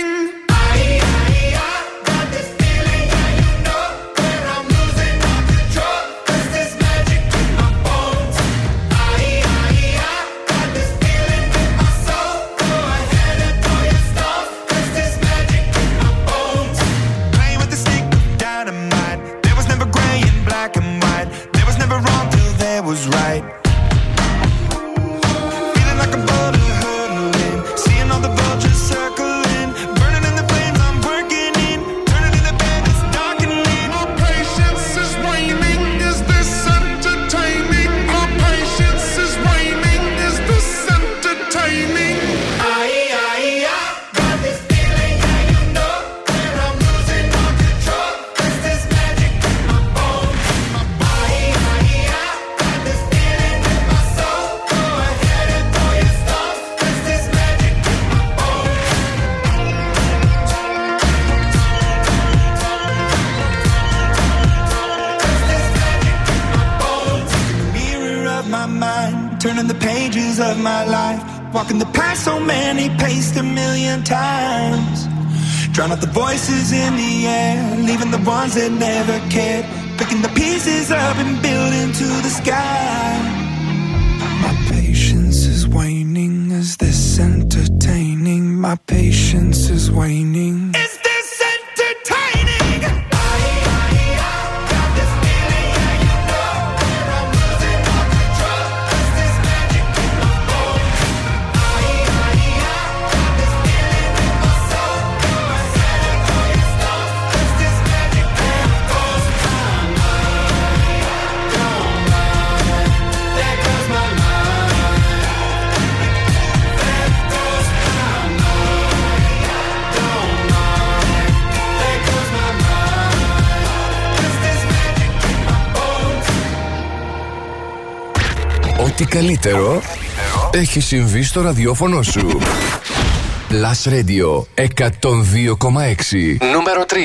Voices in the air, leaving the ones that never cared. Έχει συμβεί στο ραδιόφωνο σου. Plus Radio 102,6 Νούμερο 3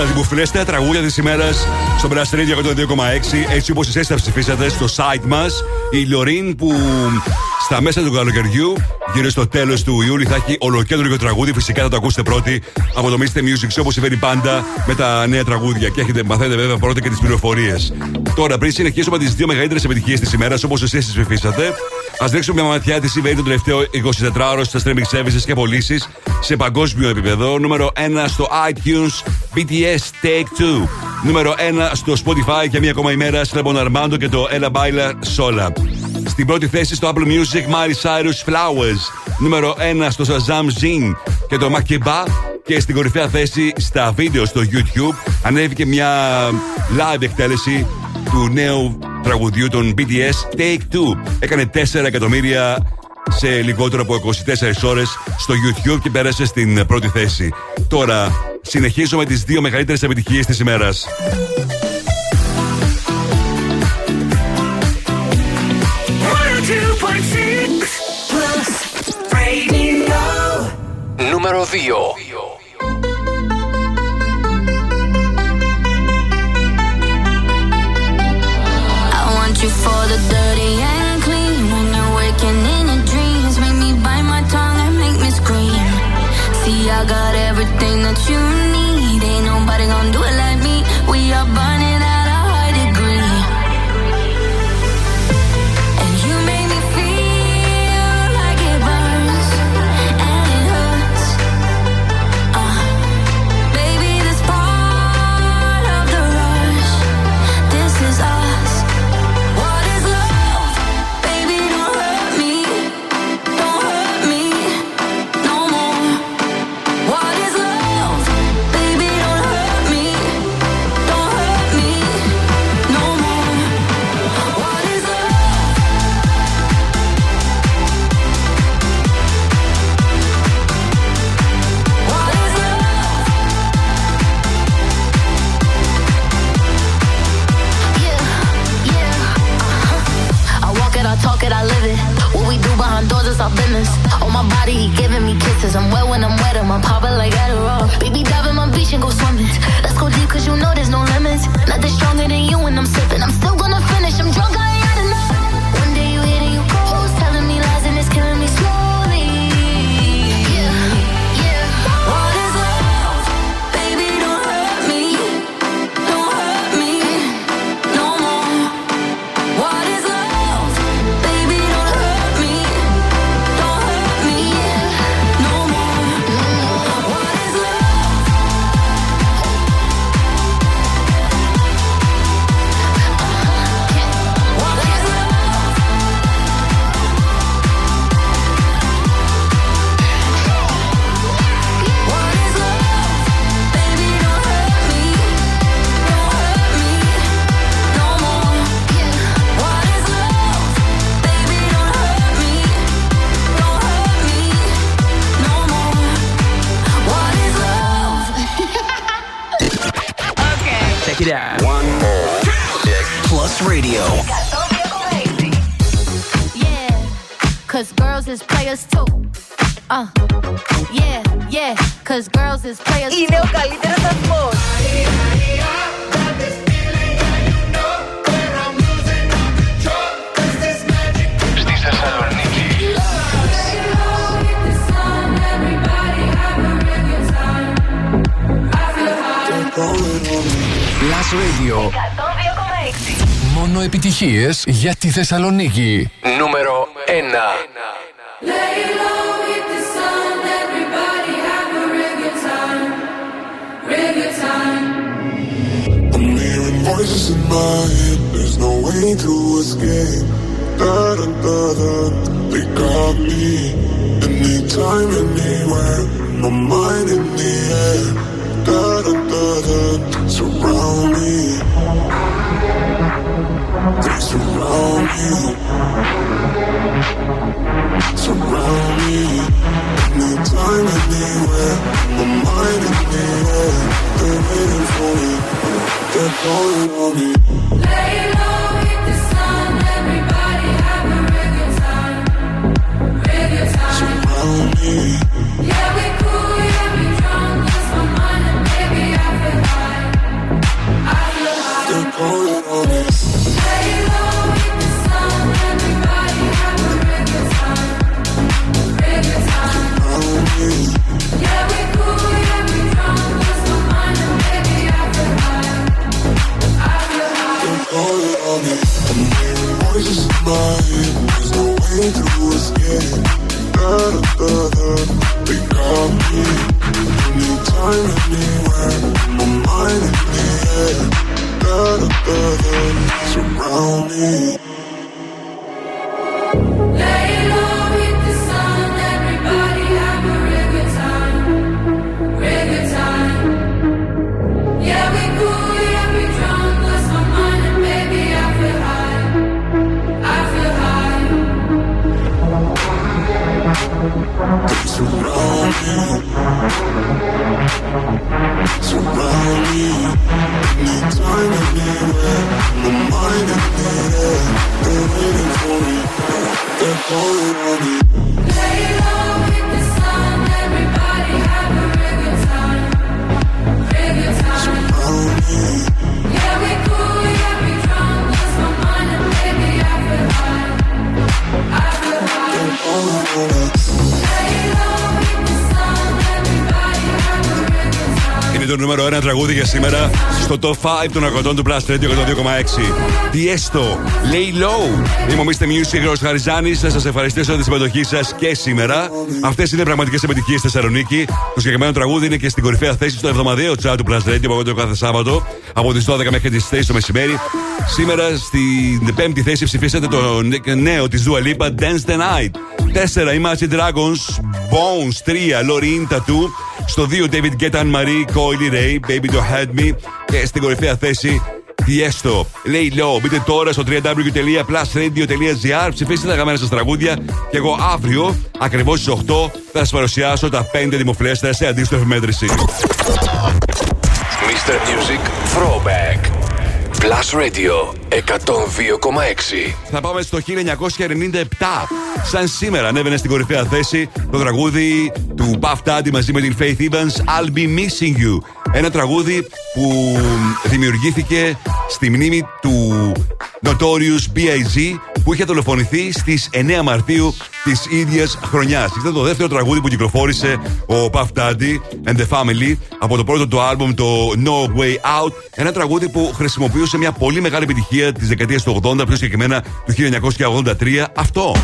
τατού στα δημοφιλέστερα τραγούδια της ημέρας στο Blast Radio 102,6. Έτσι όπως εσείς τα ψηφίσατε στο site μας. Η Λωρίν που στα μέσα του καλοκαιριού, γύρω στο τέλος του Ιούλη, θα έχει ολοκέντρο τραγούδι. Φυσικά θα το ακούσετε πρώτοι από το Mr. Music Show όπως συμβαίνει πάντα με τα νέα τραγούδια. Και έχετε μαθαίνετε βέβαια πρώτα και τις πληροφορίες. Τώρα, πριν συνεχίσουμε τις δύο μεγαλύτερες επιτυχίες της ημέρας, όπως εσείς τις ψηφίσατε, ας ρίξουμε μια ματιά τι συμβαίνει το τελευταίο 24ωρο στα streaming services και πωλήσεις σε παγκόσμιο επίπεδο. Νούμερο 1 στο iTunes, BTS Take 2. Νούμερο 1 στο Spotify για μία ακόμα ημέρα, Σλεμπον Αρμάντο και το Ella Baila Sola. Στην πρώτη θέση στο Apple Music, Miley Cyrus Flowers. Νούμερο 1 στο Shazam Zin και το Makeba. Και στην κορυφαία θέση στα βίντεο στο YouTube ανέβηκε μια live εκτέλεση του νέου τραγουδιού των BTS Take 2. Έκανε 4 εκατομμύρια σε λιγότερο από 24 ώρες στο YouTube και πέρασε στην πρώτη θέση. Τώρα, συνεχίζω με τις δύο μεγαλύτερες επιτυχίες της ημέρας. Νούμερο 2 feelings. Oh, my body, he giving me kisses. I'm wet when I'm wet, I'm popping like Adderall. Baby, dive in my beach and go swimming. Let's go deep, cause you know there's no limits. Nothing stronger than you when I'm sipping. I'm still επιτυχίες για τη Θεσσαλονίκη. Νούμερο 1. Σήμερα στο top 5 των ακροτών του Plus Radio 102,6. Τι έστω, Lay Low. Είμαι ο Mr. Music, ο Χαριζάνη. Θα σας ευχαριστήσω για τη συμμετοχή σας και σήμερα. Αυτές είναι πραγματικές επιτυχίες στη Θεσσαλονίκη. Το συγκεκριμένο τραγούδι είναι και στην κορυφαία θέση στο εβδομαδιαίο τσάτ του Plus Radio που αγωνίζεται κάθε Σάββατο από τις 12 μέχρι τις 4 το μεσημέρι. Σήμερα στην πέμπτη θέση ψηφίσατε το νέο της Dua Lipa Dance the Night. 4 Imagine Dragons, Bones 3 Loreen Tattoo. Στο 2 David Guetta Marie, Coily Ray, Baby Don't Hurt Me. Και στην κορυφαία θέση τι έστω, λέει low. Μπείτε τώρα στο www.plusradio.gr, ψηφίστε τα αγαπημένα σας τραγούδια. Και εγώ αύριο, ακριβώς στις 8, θα σας παρουσιάσω τα 5 δημοφιλέστερα σε αντίστοιχη μέτρηση. Mr. Music Throwback. Plus Radio 102,6. Θα πάμε στο 1997. Σαν σήμερα ανέβαινε στην κορυφαία θέση το τραγούδι του Puff Daddy μαζί με την Faith Evans I'll Be Missing You. Ένα τραγούδι που δημιουργήθηκε στη μνήμη του Notorious B.I.G. που είχε δολοφονηθεί στις 9 Μαρτίου της ίδιας χρονιάς. Ήταν το δεύτερο τραγούδι που κυκλοφόρησε ο Puff Daddy and the Family από το πρώτο του άλμπουμ το No Way Out. Ένα τραγούδι που χρησιμοποιούσε μια πολύ μεγάλη επιτυχία της δεκαετίας του 80, πιο συγκεκριμένα του 1983. Αυτό.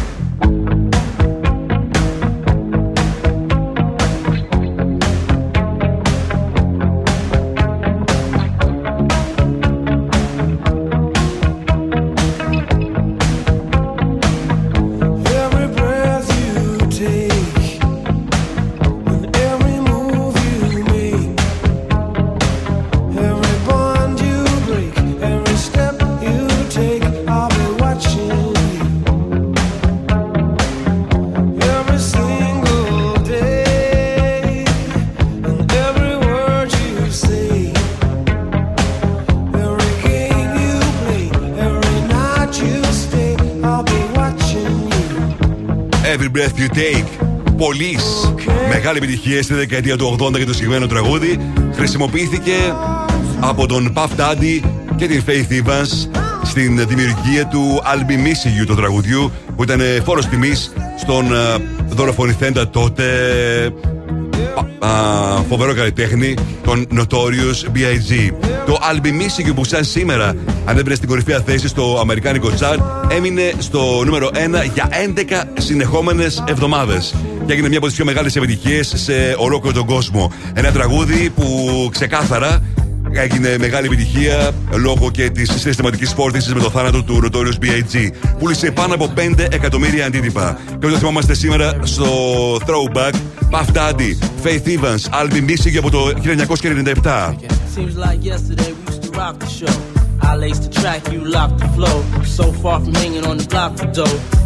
Μεγάλη επιτυχία στη δεκαετία του 80 για το συγκεκριμένο τραγούδι. Χρησιμοποιήθηκε από τον Puff Daddy και την Faith Evans στην δημιουργία του I'll Be Missing You του τραγουδιού που ήταν φόρος τιμής στον α, δολοφονηθέντα τότε α, φοβερό καλλιτέχνη, τον Notorious B.I.G. Το I'll Be Missing You που σαν σήμερα ανέβαινε στην κορυφαία θέση στο Αμερικάνικο Chart έμεινε στο νούμερο 1 για 11 συνεχόμενες εβδομάδες και έγινε μια από τις πιο μεγάλες επιτυχίες σε ολόκληρο τον κόσμο. Ένα τραγούδι που ξεκάθαρα έγινε μεγάλη επιτυχία λόγω και της συστηματικής φόρτισης με το θάνατο του Notorious B.I.G. Πούλησε πάνω από 5 εκατομμύρια αντίτυπα. Και όταν θυμόμαστε σήμερα στο Throwback, Puff Daddy, Faith Evans, I'll Be Missing You από το 1997. Seems like yesterday we used to rock the show. I laced the track, you locked the flow. So far from hanging on the block for dough.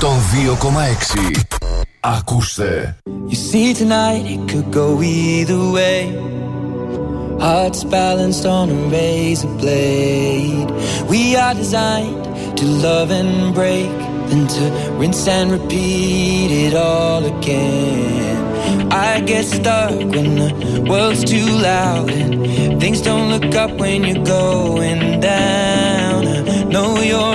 102,6. Ακούστε. You see, tonight it could go either way. Hearts balanced on a razor blade. We are designed to love and break, then to rinse and repeat it all again. I get stuck when the world's too loud and things don't look up when you're going down. I know your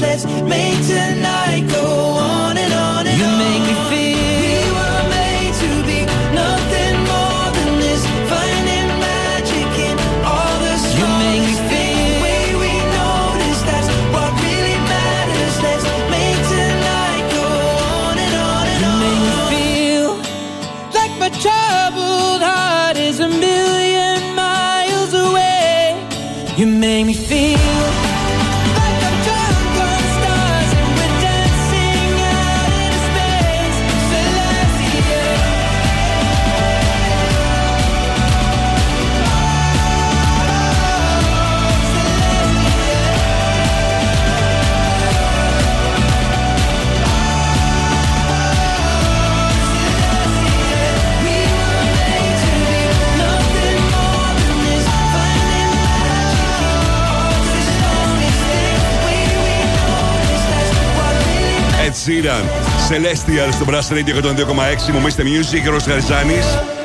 Let's make tonight go Sheeran, Celestial στο Brass Radio 102,6. Μου Mr. Music, Ρος Χαριζάνη.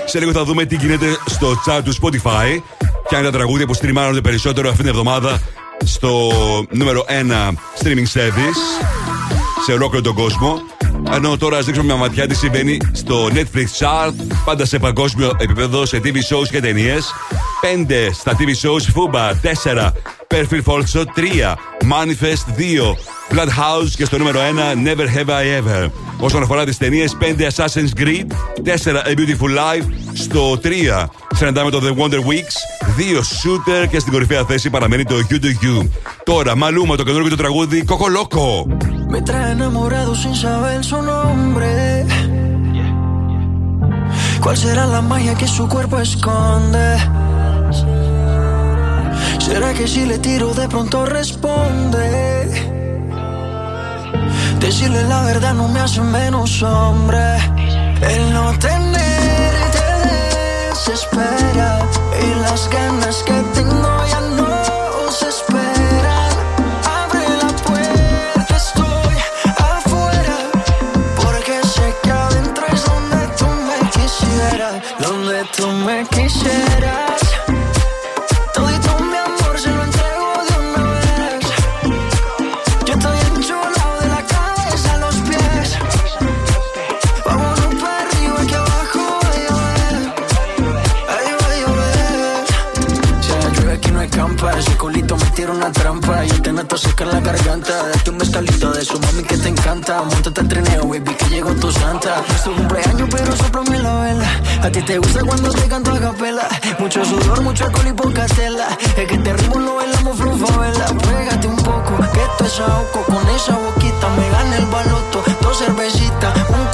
Σε λίγο θα δούμε τι γίνεται στο chat του Spotify. Ποια είναι τα τραγούδια που στριμάνονται περισσότερο αυτήν την εβδομάδα στο νούμερο 1 streaming service σε ολόκληρο τον κόσμο. Ενώ τώρα ας δείξουμε μια ματιά τι συμβαίνει στο Netflix chart, πάντα σε παγκόσμιο επίπεδο, σε TV shows και ταινίες. 5 στα TV shows, Fuba 4, Perfect Falso 3, Manifest 2, Bloodhouse και στο νούμερο 1, Never Have I Ever. Όσον αφορά τι ταινίε, 5 Assassin's Creed, 4 A Beautiful Life, Στο 3 συναντάμε το The Wonder Weeks. 2 Shooter και στην κορυφαία θέση παραμένει το You Do You. Τώρα, μαλούμα το καινούργιο του τραγούδι Κοκολόκο. Me trae enamorado sin saber su nombre. ¿Cuál será la magia que su cuerpo esconde? ¿Será que si le tiro de pronto responde? Decirle la verdad no me hace menos hombre. El no tenerte desespera. Y las ganas que tengo ya no se esperan. Abre la puerta, estoy afuera. Porque sé que adentro es donde tú me quisieras. Donde tú me quisieras. Una trampa. Yo te noto en la garganta. Date un mezcalito de su mami que te encanta. Montate al trineo, baby, que llegó tu santa. Es tu cumpleaños, pero soplame la vela. A ti te gusta cuando te canto a capela. Mucho sudor, mucho alcohol y poca tela. Es que este ritmo lo bailamos flow favela. Pégate un poco, que esto es ahogo. Con esa boquita me gana el baloto. Dos cervecitas, un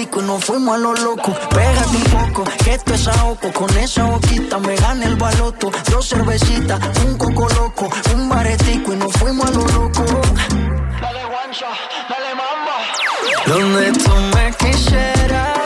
un baretico y nos fuimos a lo loco. Pégate un poco, que esto es ahogo. Con esa boquita me gana el baloto. Dos cervecitas, un coco loco, un baretico y nos fuimos a lo loco. Dale guancha, dale mamba. Donde tú me quisieras.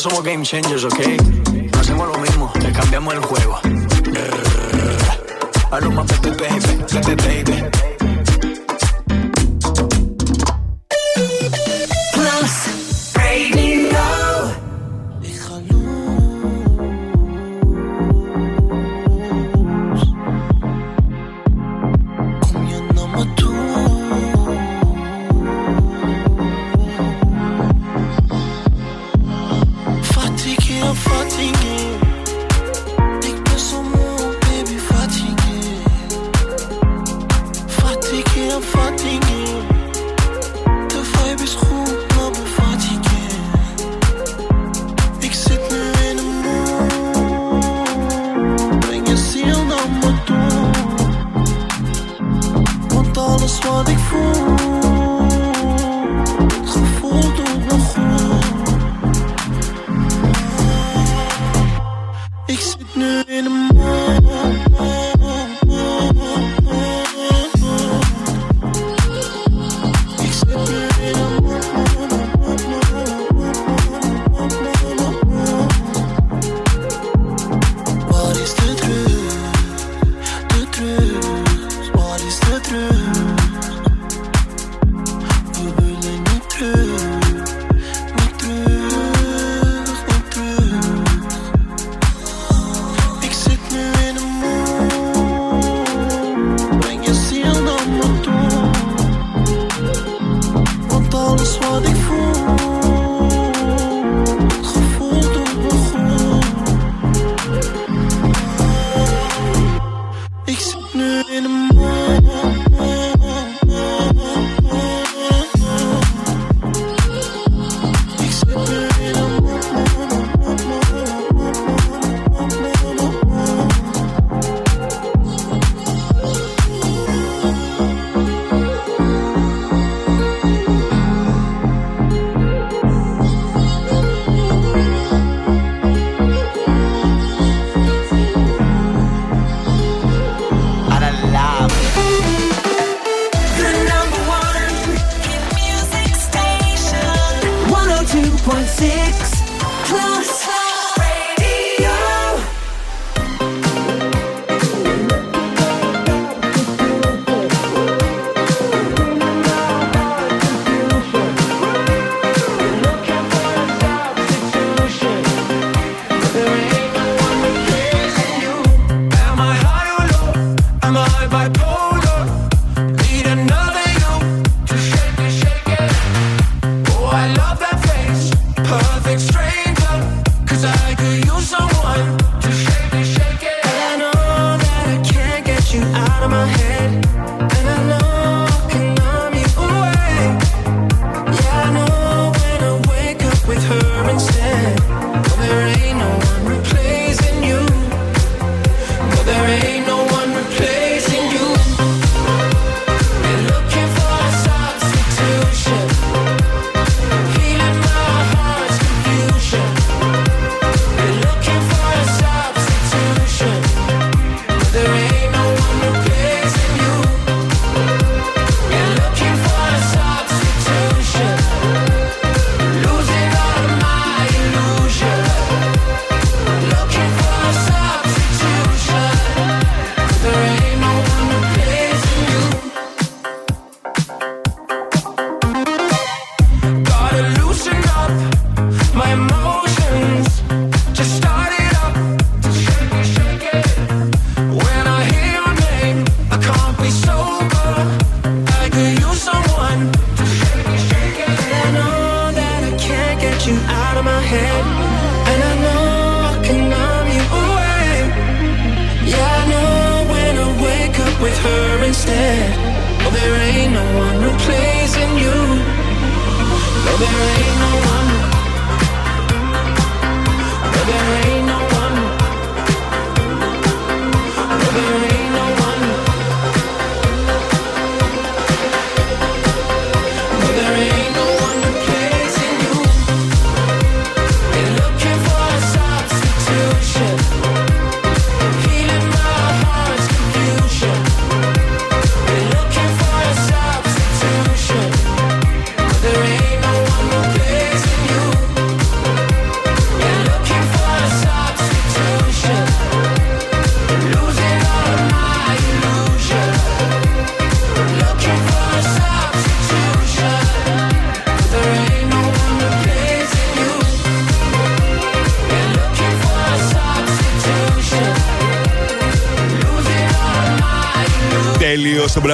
Somos game changers, ok, no hacemos lo mismo, le cambiamos el juego, baby, baby.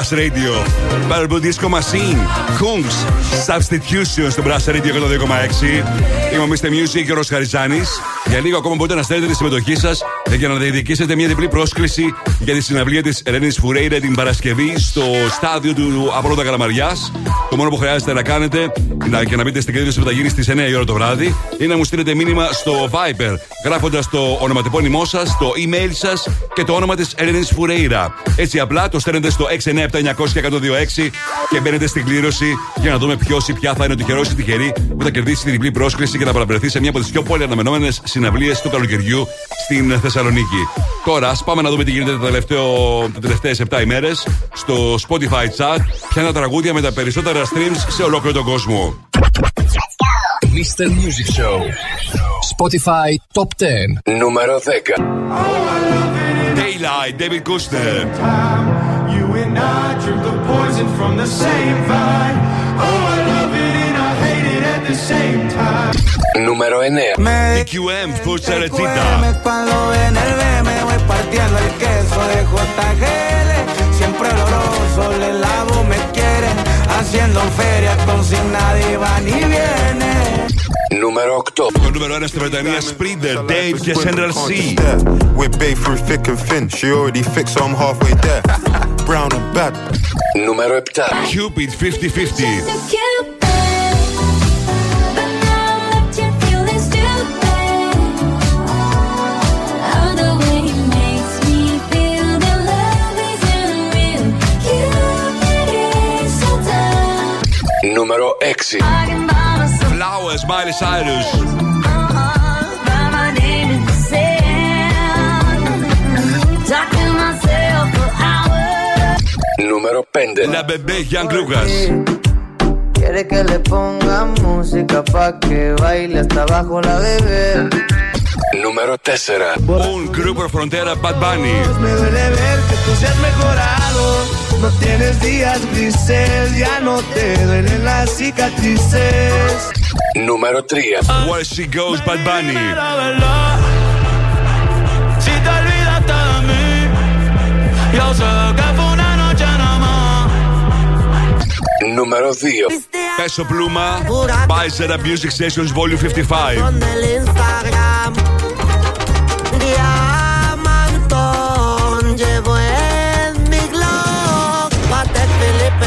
Τέλειο στο Brass Radio. Purple Disco Machine. Kungs. Substitution στο Brass Radio 102,6. Είμαι ο Mr. Music και ο Ρος Χαριζάνης. Για λίγο ακόμα μπορείτε να στέλνετε τη συμμετοχή σας για να διεκδικήσετε μια διπλή πρόσκληση για τη συναυλία της Ελένη Φουρέιρα την Παρασκευή στο στάδιο του Απρότα Καλαμαριάς. Το μόνο που χρειάζεται να κάνετε να, και να μπείτε στην κλήρωση που θα γίνει στις 9 η ώρα το βράδυ είναι να μου στείλετε μήνυμα στο Viper γράφοντας το ονοματεπώνυμό σας, το email σας και το όνομα της Ελένη Φουρέιρα. Έτσι απλά το στέλνετε στο 697-900-1026 και μπαίνετε στην κλήρωση για να δούμε ποιος ή ποια θα είναι ο τυχερός ή τυχερή που θα κερδίσει τη διπλή πρόσκληση και θα παραπληρωθεί σε μια από τις πιο πολύ αναμενόμενες συναυλίες του καλοκαιριού στην Θεσσαλονίκη. Τώρα, ας πάμε να δούμε τι γίνεται τα τελευταίε 7 ημέρε στο Spotify chat. Ποια είναι τα τραγούδια με τα περισσότερα streams σε ολόκληρο τον κόσμο. Mr. Music Show. Spotify Top 10. Νούμερο 10. Daylight, David Kushner. You and I drink the poison from the same vine. Oh, I love it Νούμερο 9. DQM, Fucha Recita. Cuando en el B me voy partiendo el queso de JGL. Siempre oloroso, le lavo, me quieren. Haciendo feria con sin nadie va ni viene. Νούμερο 8. Το νούμερο 1 στη Βρετανία, Spreader, Dave και Central C. We're babe through thick and thin. She already fixed, so I'm halfway there. <laughs> Brown and bad. Νούμερο 7. Cupid 50-50. Número 6 Flowers, Miley Cyrus Numero 5 La bebé Jan Lucas. Quiere que le ponga música pa' que baile hasta abajo la bebé. Número 4. Un grupo frontera Bad Bunny. Me duele ver que tú seas mejorado. No tienes días grises, ya no te duelen las cicatrices. Número 3. Where She Goes Bad Bunny. Si te olvidaste de mí, yo sé que fue una noche nada más. Número 2. Peso Pluma. Buy Music Sessions Volume 55. llevo en mi Glock. Patek Philippe.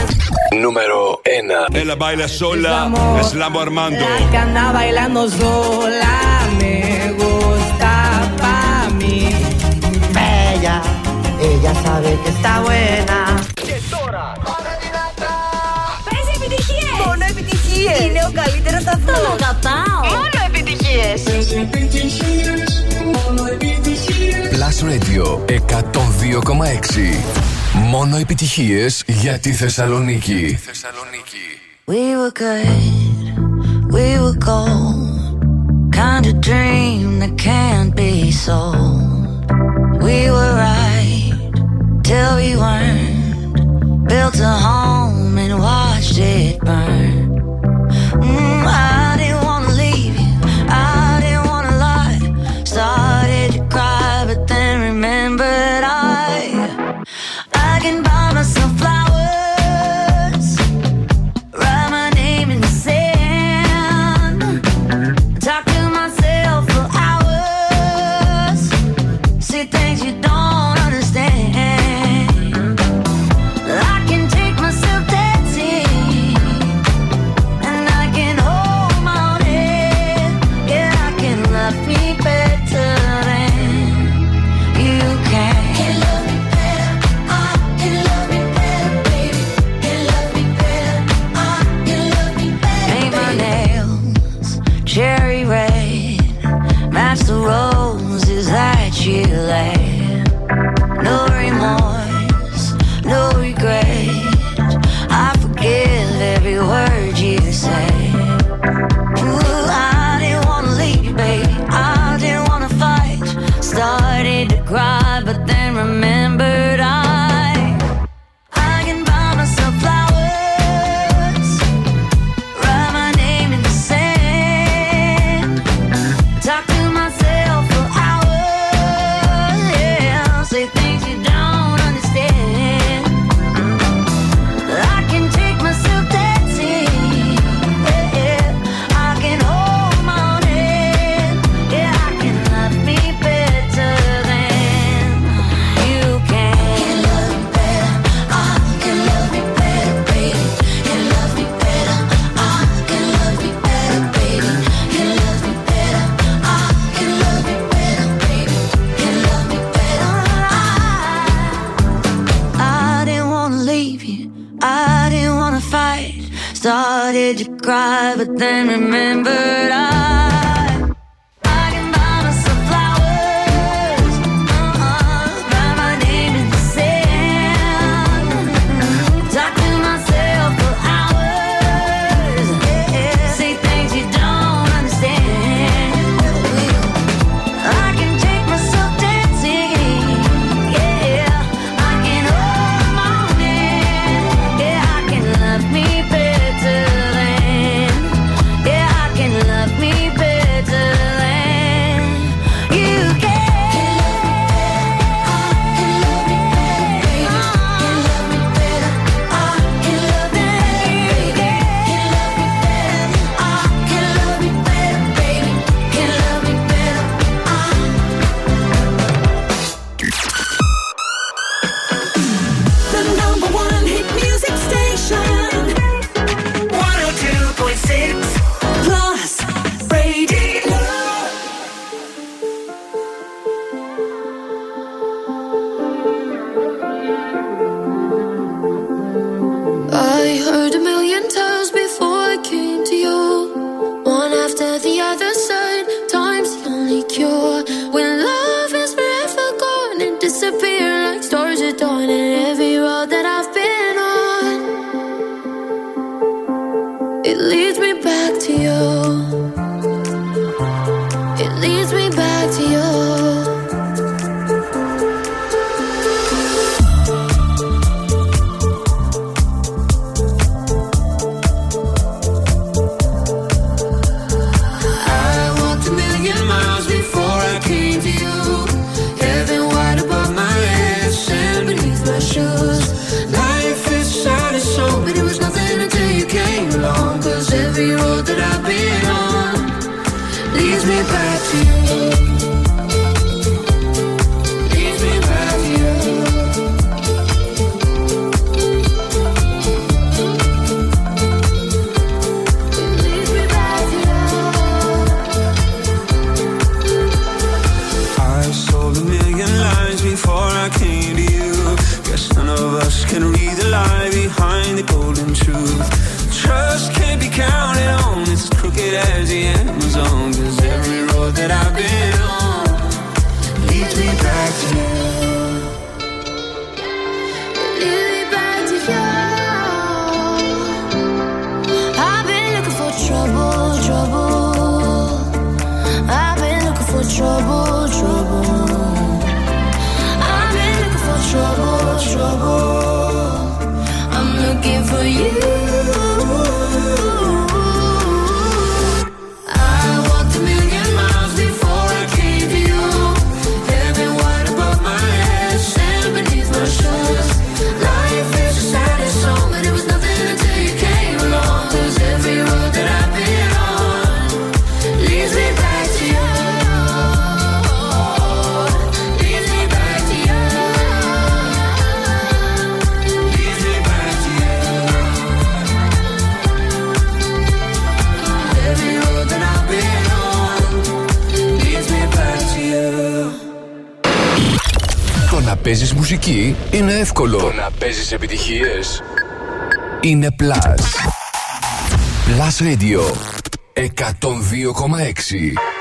Número N. Ella baila sola, es Armando. La que anda bailando sola me gusta pa' mí. Bella, ella sabe que está buena. Είναι ο καλύτερος! Το αγαπάω! Μόνο επιτυχίες! Radio 102,6. Μόνο επιτυχίε για τη Θεσσαλονίκη. We were good, we were gold. Kind of dream that can't be sold. We were right till we weren't. Built a home and watched it burn. Είναι Plus. Plus Radio 102,6.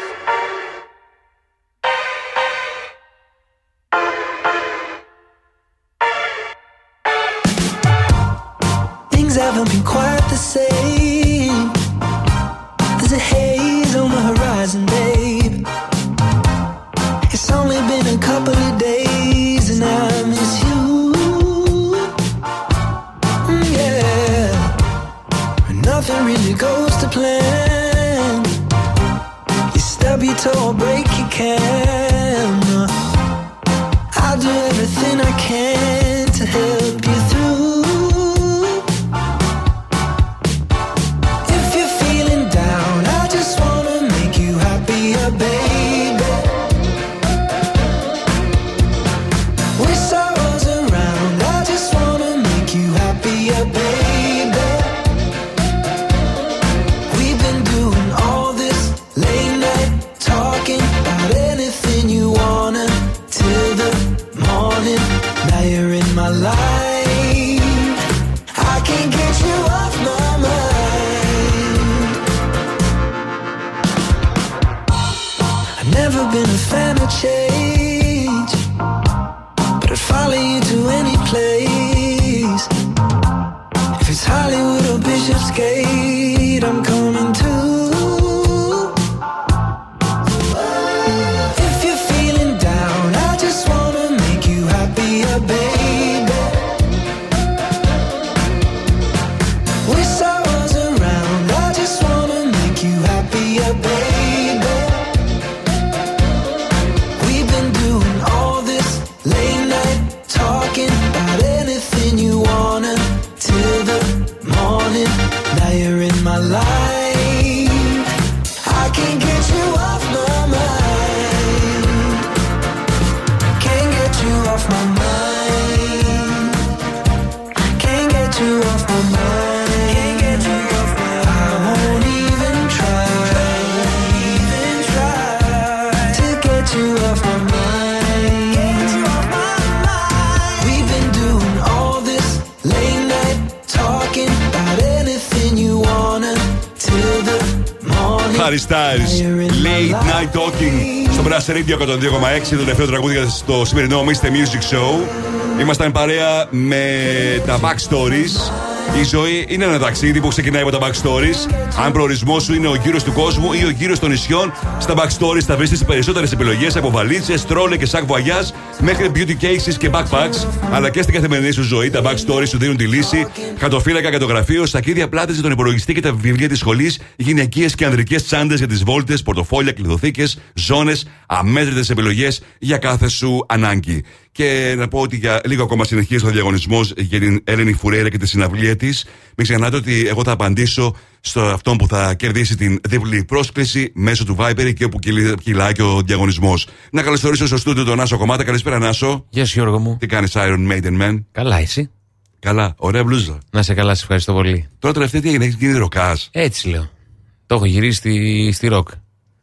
Radio 102,6 το τελευταίο τραγούδι για το σημερινό Mr. Music Show. Ήμασταν παρέα με τα backstories. Η ζωή είναι ένα ταξίδι που ξεκινάει από τα backstories. Αν προορισμός σου είναι ο γύρος του κόσμου ή ο γύρος των νησιών, στα backstories θα βρεις τις περισσότερες επιλογές από βαλίτσες, τρόλε και σακ voyage μέχρι beauty cases και backpacks. Αλλά και στην καθημερινή σου ζωή, τα backstories σου δίνουν τη λύση. Χαρτοφύλακα για το γραφείο, σακίδια πλάτες για τον υπολογιστή και τα βιβλία της σχολής, γυναικείες και ανδρικές τσάντες για τις βόλτες, πορτοφόλια, κλειδοθήκε, ζώνες, αμέτρητες επιλογές για κάθε σου ανάγκη. Και να πω ότι για λίγο ακόμα συνεχίζει ο διαγωνισμός για την Έλενη Φουρέιρα και τη συναυλία της. Μην ξεχνάτε ότι εγώ θα απαντήσω στο αυτόν που θα κερδίσει την διπλή πρόσκληση μέσω του Viber και όπου κυλ- κυλάει και ο διαγωνισμός. Να καλωσορίσω στο στούντιο τον Νάσο Κομμάτα. Καλησπέρα, Νάσο. Γεια σου, Γιώργο μου. Τι κάνεις, Iron Maiden Man; Καλά, εσύ; Καλά, ωραία μπλούζα. Να σε καλά, σε ευχαριστώ πολύ. Τώρα τελευταία τι έγινε, έχεις γίνει ροκάς. Έτσι λέω. Το έχω γυρίσει στη, στη ροκ.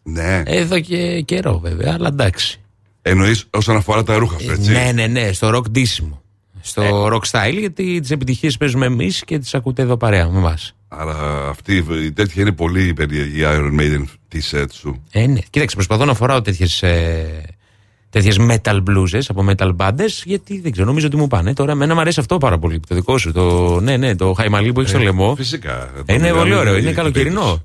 Ναι. Εδώ και καιρό βέβαια, αλλά εντάξει. Εννοείς όσον αφορά τα ρούχα σου, έτσι; Ναι, ναι, ναι, στο ροκ ντύσιμο. στο rock style, γιατί τις επιτυχίες παίζουμε εμείς και τις ακούτε εδώ παρέα με εμάς. Αλλά αυτή η τέτοια είναι πολύ περίεργη η Iron Maiden τη set σου. Ε, ναι. Κοίταξε, προσπαθώ να φοράω τέτοιες. Τέτοιες metal blues από metal bands, γιατί δεν ξέρω, νομίζω ότι μου πάνε. Τώρα, εμένα μου αρέσει αυτό πάρα πολύ. Το δικό σου, το, ναι, ναι, το χαϊμαλί που έχεις στο Ε, λαιμό. Φυσικά. Ε, Είναι Το πολύ μιλάμε ωραίο, για είναι την καλοκαιρινό.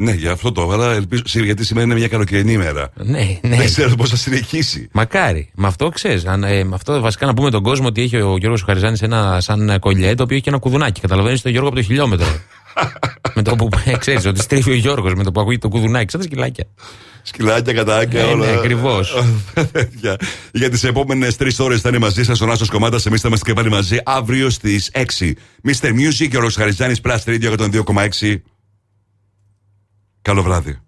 Ναι, για αυτό το έβαλα. Ελπίζω, σι- γιατί σήμερα είναι μια καλοκαιρινή ημέρα. Ναι, ναι. Δεν ξέρω πώς θα συνεχίσει. Μακάρι. Με αυτό ξέρεις. Ε, με αυτό βασικά να πούμε τον κόσμο ότι έχει ο Γιώργος Χαριζάνης ένα σαν κολλιέ το οποίο έχει και ένα κουδουνάκι. Καταλαβαίνεις τον Γιώργο από το χιλιόμετρο. <laughs> με το που ξέρεις ότι στρίφει ο Γιώργος με το που ακούει το κουδουνάκι, σαν τα σκυλάκια. Σκυλάκια, κατάκια, Ε, όλα. ναι, ακριβώς. <laughs> για για τις επόμενες τρεις ώρες θα είναι μαζί σας ο Νάσο Κομμάτας. Εμείς θα είμαστε και πάλι μαζί αύριο στις 6. Mr. Music και ο Ροσχαριζάνη Plus Radio 102,6. Καλό βράδυ.